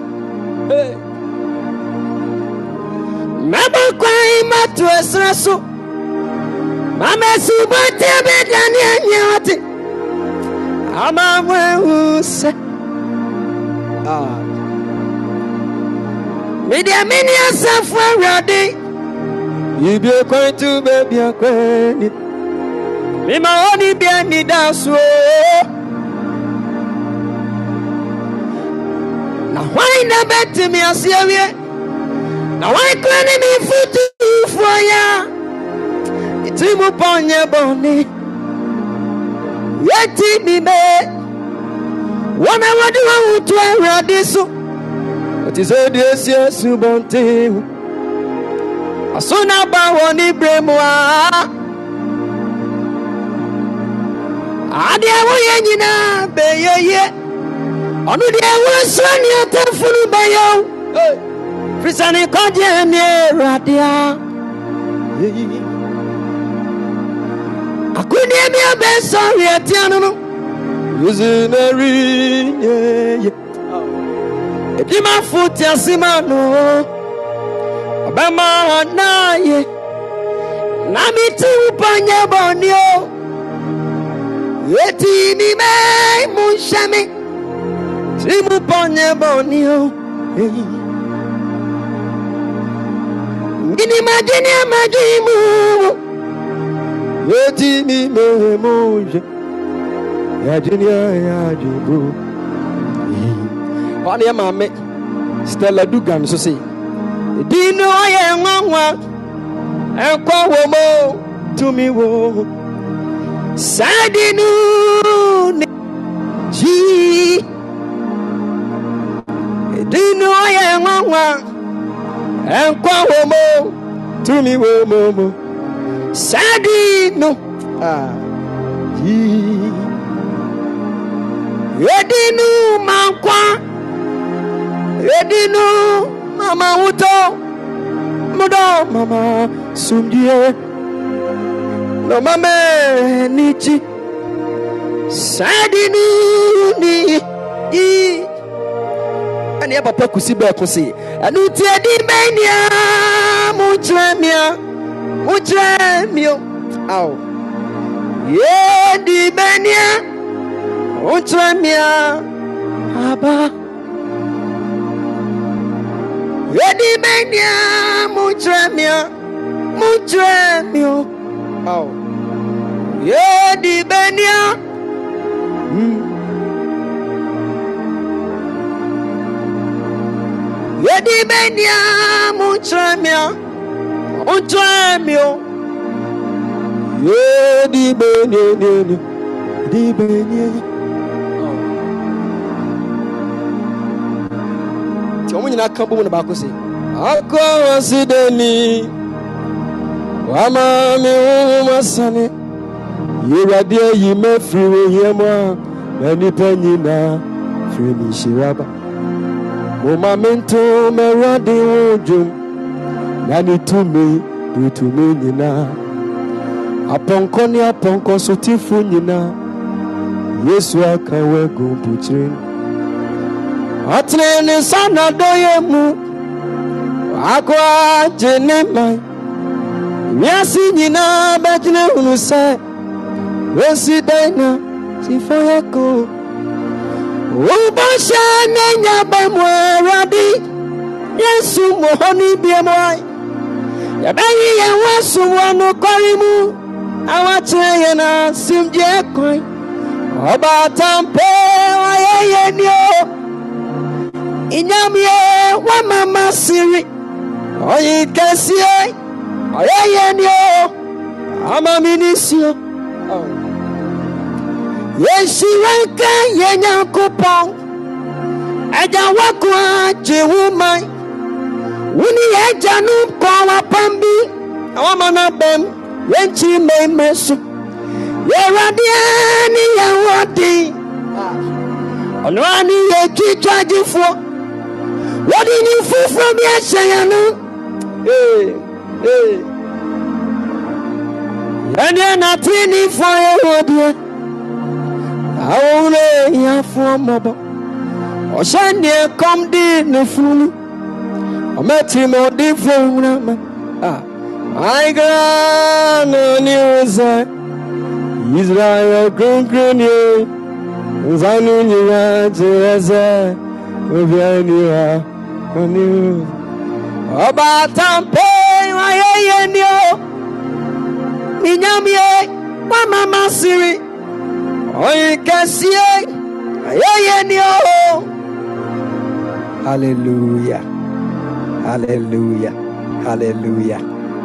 mɛbɔ kwan mato ɛserɛ so mama asubɔnten bɛdane anyɛ ɔte ama mo ahu sɛ Ah, medeɛ mene asafo awurade yibie kwan to baabi akwani mema ɔne bia nida so na hwan na bɛtumi ase awie na hwan kora ne mefotufoɔ yɛ a ɛtiri mu pɔnyɛ bɔne yɛti mi bɛɛ wɔn a wɔde wɔn ho to awurade so ɔte sɛ deɛ si asubɔnten ho aso na ba wɔ ne berɛ mu a adeɛ woyɛ nyinaa bɛyɛ yie ɔno deɛ wɔnsoro ne ɔtamfo no bɛyɛ wo firi sɛ ne kɔgye ne awurade a akodeɛ bi a bɛsɔre atia no no yuzinari yeye edimafo tiasima no ɔbɛma ɔnaye na mete wo pɔnyɛ bɔne o. Eti mi bɛɛ mu me tí mo pɔnyɛ bɔne o nginimagye ne amadwe mu. Eti mi mehe mo yɛ yagye yagye bo hɔ ne yɛ maame stella dugan so se di no ɔyɛ nwanwa ɛnkɔ wɔ mo tumi wo. Saa di no ne ji di no ɔyɛ nwanwa ɛnkɔ wɔ mo? Tumi wo mo mo? Saa di no ah ji yɛdi no mankwa yɛdi no mama wutɔ mudɔ mama sumdie na mama ni ji saa di no ni yi ɛne yɛ papa kusi bɛɛ ko se ɛno nti adi bɛn nea mokyerɛ mia mokyerɛ mio aw yɛdi bɛnia mokyerɛ mia aba yɛdi bɛnia mokyerɛ mia mokyerɛ mio aw yɛdi bɛnia mm. Yɛdi bɛnia mokyerɛ mia mokyerɛ mio. Yɛdi bɛnia di bɛnia nti ɔmo nyinaa ka bom no baako se akɔ ase dani wama me honhom asane yɛwurade ayi mafiri wo hia mu a na nnipa nyinaa firi ne nhyira ba moma mento mawurade wo dwom na ne tumi de tumi nyinaa apɔnkɔ ne apɔnkɔ so tifo nyinaa yesu aka wagu mpokyire no ɔtene ne nsa n'adɔyɛ mu akɔ agye ne man wiase nyinaa bɛgyina hunu sɛ Wesi daina ụbọchị a na-enye agbamụra dị yesu mụhụ n'ibie m yabaghị ya nwasu ọnụ kọrị mụ awachire ya na si m ji ekuri ọbata mpe ọya ya ni o inyam ya siri. Ọya ikesie ọya ya ni o amami n'isi o oh. Yɛnhyira nka yɛn nyankopɔn agya wako agye wo man wo ne yɛn agya no kɔ wapam bi na wama no abam yɛnkyi mmɛmmɛ so yɛwuradeɛ ne yɛn wɔden ɔno a ne yɛ twitwagyefoɔ wɔde ne foforɔ bi ahyɛ yɛn no Ee, ee. yɛneɛ natenefoɔ yɛwɔdeɛ awore hiafoɔ mmɔbɔ ɔhyɛ neɛ kɔm de ne funu. Ɔmɛtiri ma ɔdefoɔ nwura ma ah, aigra no ne wo sɛ israel kronkronni nsa no nyinaa kyerɛ sɛ obiara ni ha ɔne wo ɔbaatampe wayɛyɛ ni o. Menyamie wamama siri o. Hallelujah. Hallelujah. Hallelujah.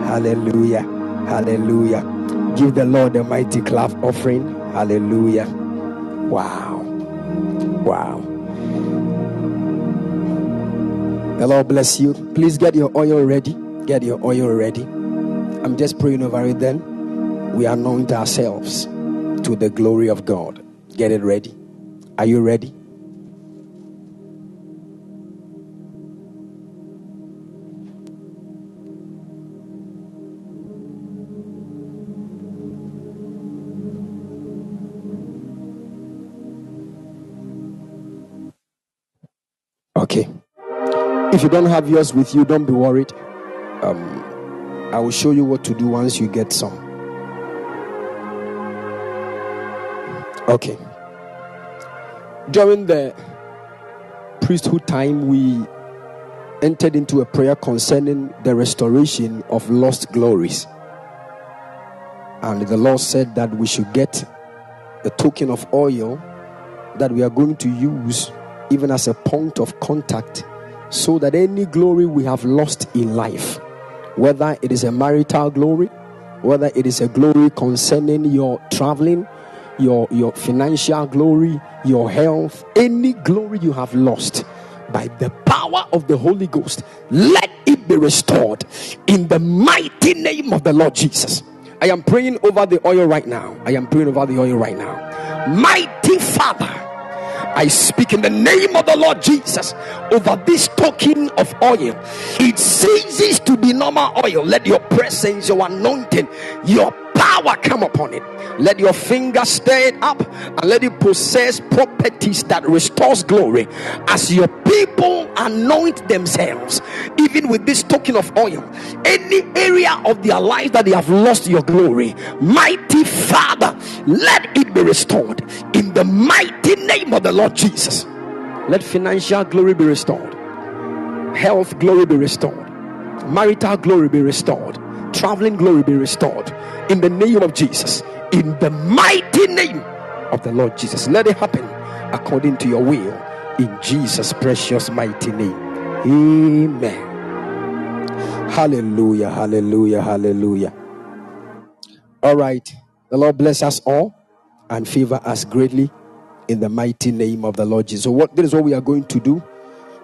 Hallelujah. Hallelujah. Give the Lord a mighty clap offering. Hallelujah. Wow. Wow. The Lord bless you. Please get your oil ready. Get your oil ready. I'm just praying over it then. We anoint ourselves to the glory of God. Get it ready. Are you ready? Okay. If you don't have yours with you, don't be worried. Um, I will show you what to do once you get some. Okay. During the priesthood time, we entered into a prayer concerning the restoration of lost glories. And the Lord said that we should get a token of oil that we are going to use even as a point of contact so that any glory we have lost in life, whether it is a marital glory, whether it is a glory concerning your traveling, your your financial glory, your health, any glory you have lost by the power of the Holy Ghost, let it be restored in the mighty name of the Lord Jesus. I am praying over the oil right now. I am praying over the oil right now. Mighty Father, I speak in the name of the Lord Jesus over this token of oil. It ceases to be normal oil. Let your presence, your anointing, your power come upon it. Let your finger stir it up and let it possess properties that restores glory. As your people anoint themselves, even with this token of oil, any area of their life that they have lost your glory, mighty Father, let it be restored in the mighty name of the Lord Jesus. Let financial glory be restored, health glory be restored, marital glory be restored, traveling glory be restored in the name of Jesus. In the mighty name of the Lord Jesus, let it happen according to your will in Jesus' precious mighty name. Amen. Hallelujah, hallelujah, hallelujah. All right, the Lord bless us all and favor us greatly in the mighty name of the Lord Jesus. So, what this is what we are going to do.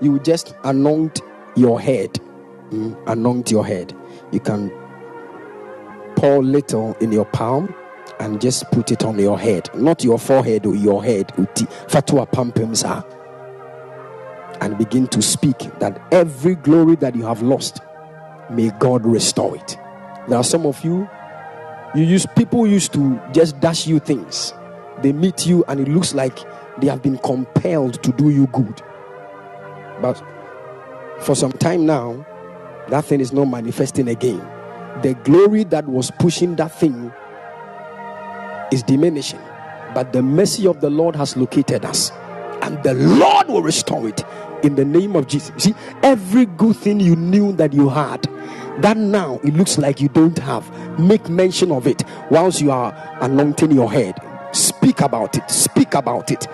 You just anoint your head. Mm, anoint your head. You can pour little in your palm and just put it on your head, not your forehead or your head. Oh, Fatwa pampemsa. And begin to speak that every glory that you have lost, may God restore it. There are some of you, you use people used to just dash you things. They meet you and it looks like they have been compelled to do you good. But for some time now, that thing is not manifesting again. The glory that was pushing that thing is diminishing. But the mercy of the Lord has located us, and the Lord will restore it in the name of Jesus. See, every good thing you knew that you had, that now it looks like you don't have, make mention of it whilst you are anointing your head. Speak about it. Speak about it.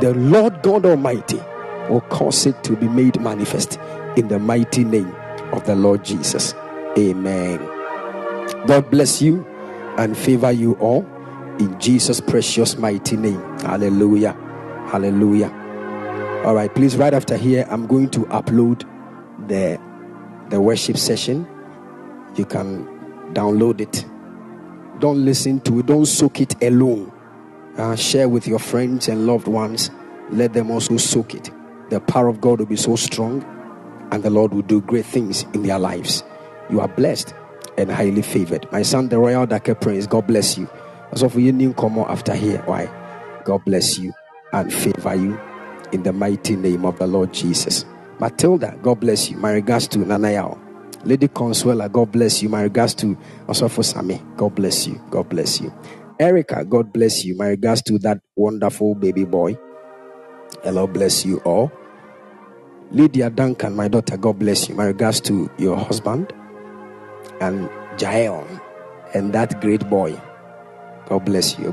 The Lord God Almighty will cause it to be made manifest in the mighty name of the Lord Jesus. Amen. God bless you and favor you all in Jesus' precious mighty name. Hallelujah. Hallelujah. All right, please, right after here, I'm going to upload the the worship session. You can download it. Don't listen to it, don't soak it alone. Uh, share with your friends and loved ones. Let them also soak it. The power of God will be so strong, and the Lord will do great things in their lives. You are blessed and highly favored. My son, the Royal Dake Prince, God bless you. As of you new come after here, why? God bless you and favor you in the mighty name of the Lord Jesus. Matilda, God bless you. My regards to Nanayao. Lady Consuela, God bless you. My regards to Osofo Sami. God bless you. God bless you. Erica, God bless you. My regards to that wonderful baby boy. Hello, bless you all. Lydia Duncan, my daughter, God bless you. My regards to your husband and Jael and that great boy. God bless you.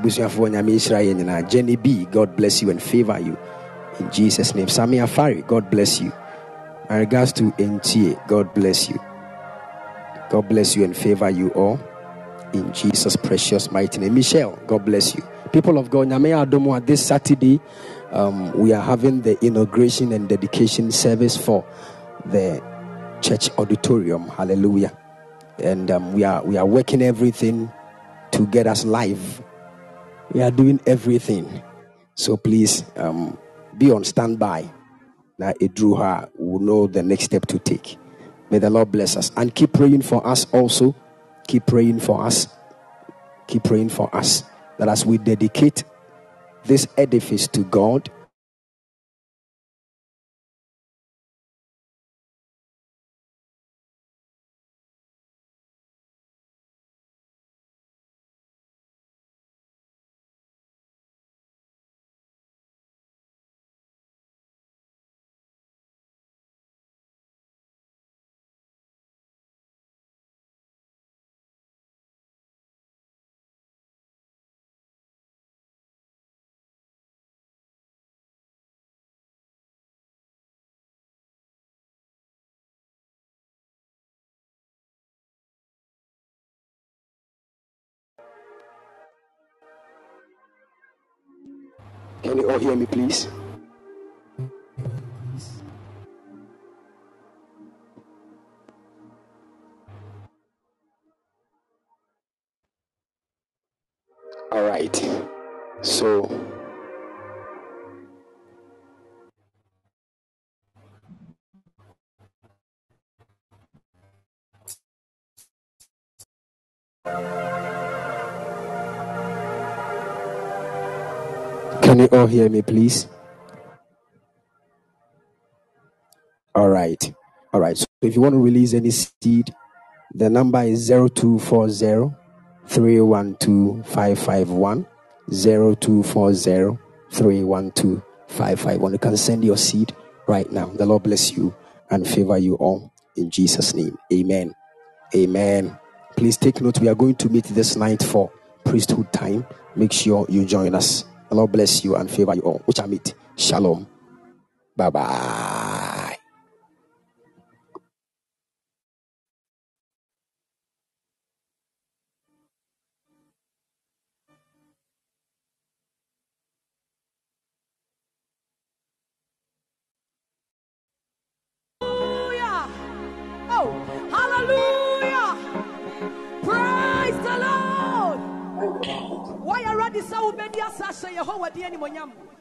Jenny B, God bless you and favor you. In Jesus' name. Sami Afari, God bless you. My regards to NTA, God bless you. God bless you and favor you all. In Jesus' precious mighty name. Michelle, God bless you. People of God, Nyame Adomo, this Saturday, um, we are having the inauguration and dedication service for the church auditorium. Hallelujah. And um, we are we are working everything to get us live. We are doing everything. So please um, be on standby. Now, Idruha will know the next step to take. May the Lord bless us. And keep praying for us also. Keep praying for us. Keep praying for us. That as we dedicate this edifice to God, Can you all hear me, please? All hear me, please? All right. All right. So, if you want to release any seed, the number is 0240 312 551. 0240 312 551. You can send your seed right now. The Lord bless you and favor you all in Jesus' name. Amen. Amen. Please take note. We are going to meet this night for priesthood time. Make sure you join us. The Lord bless you and favor you all. Which I meet. Shalom. Bye bye. Yehovah di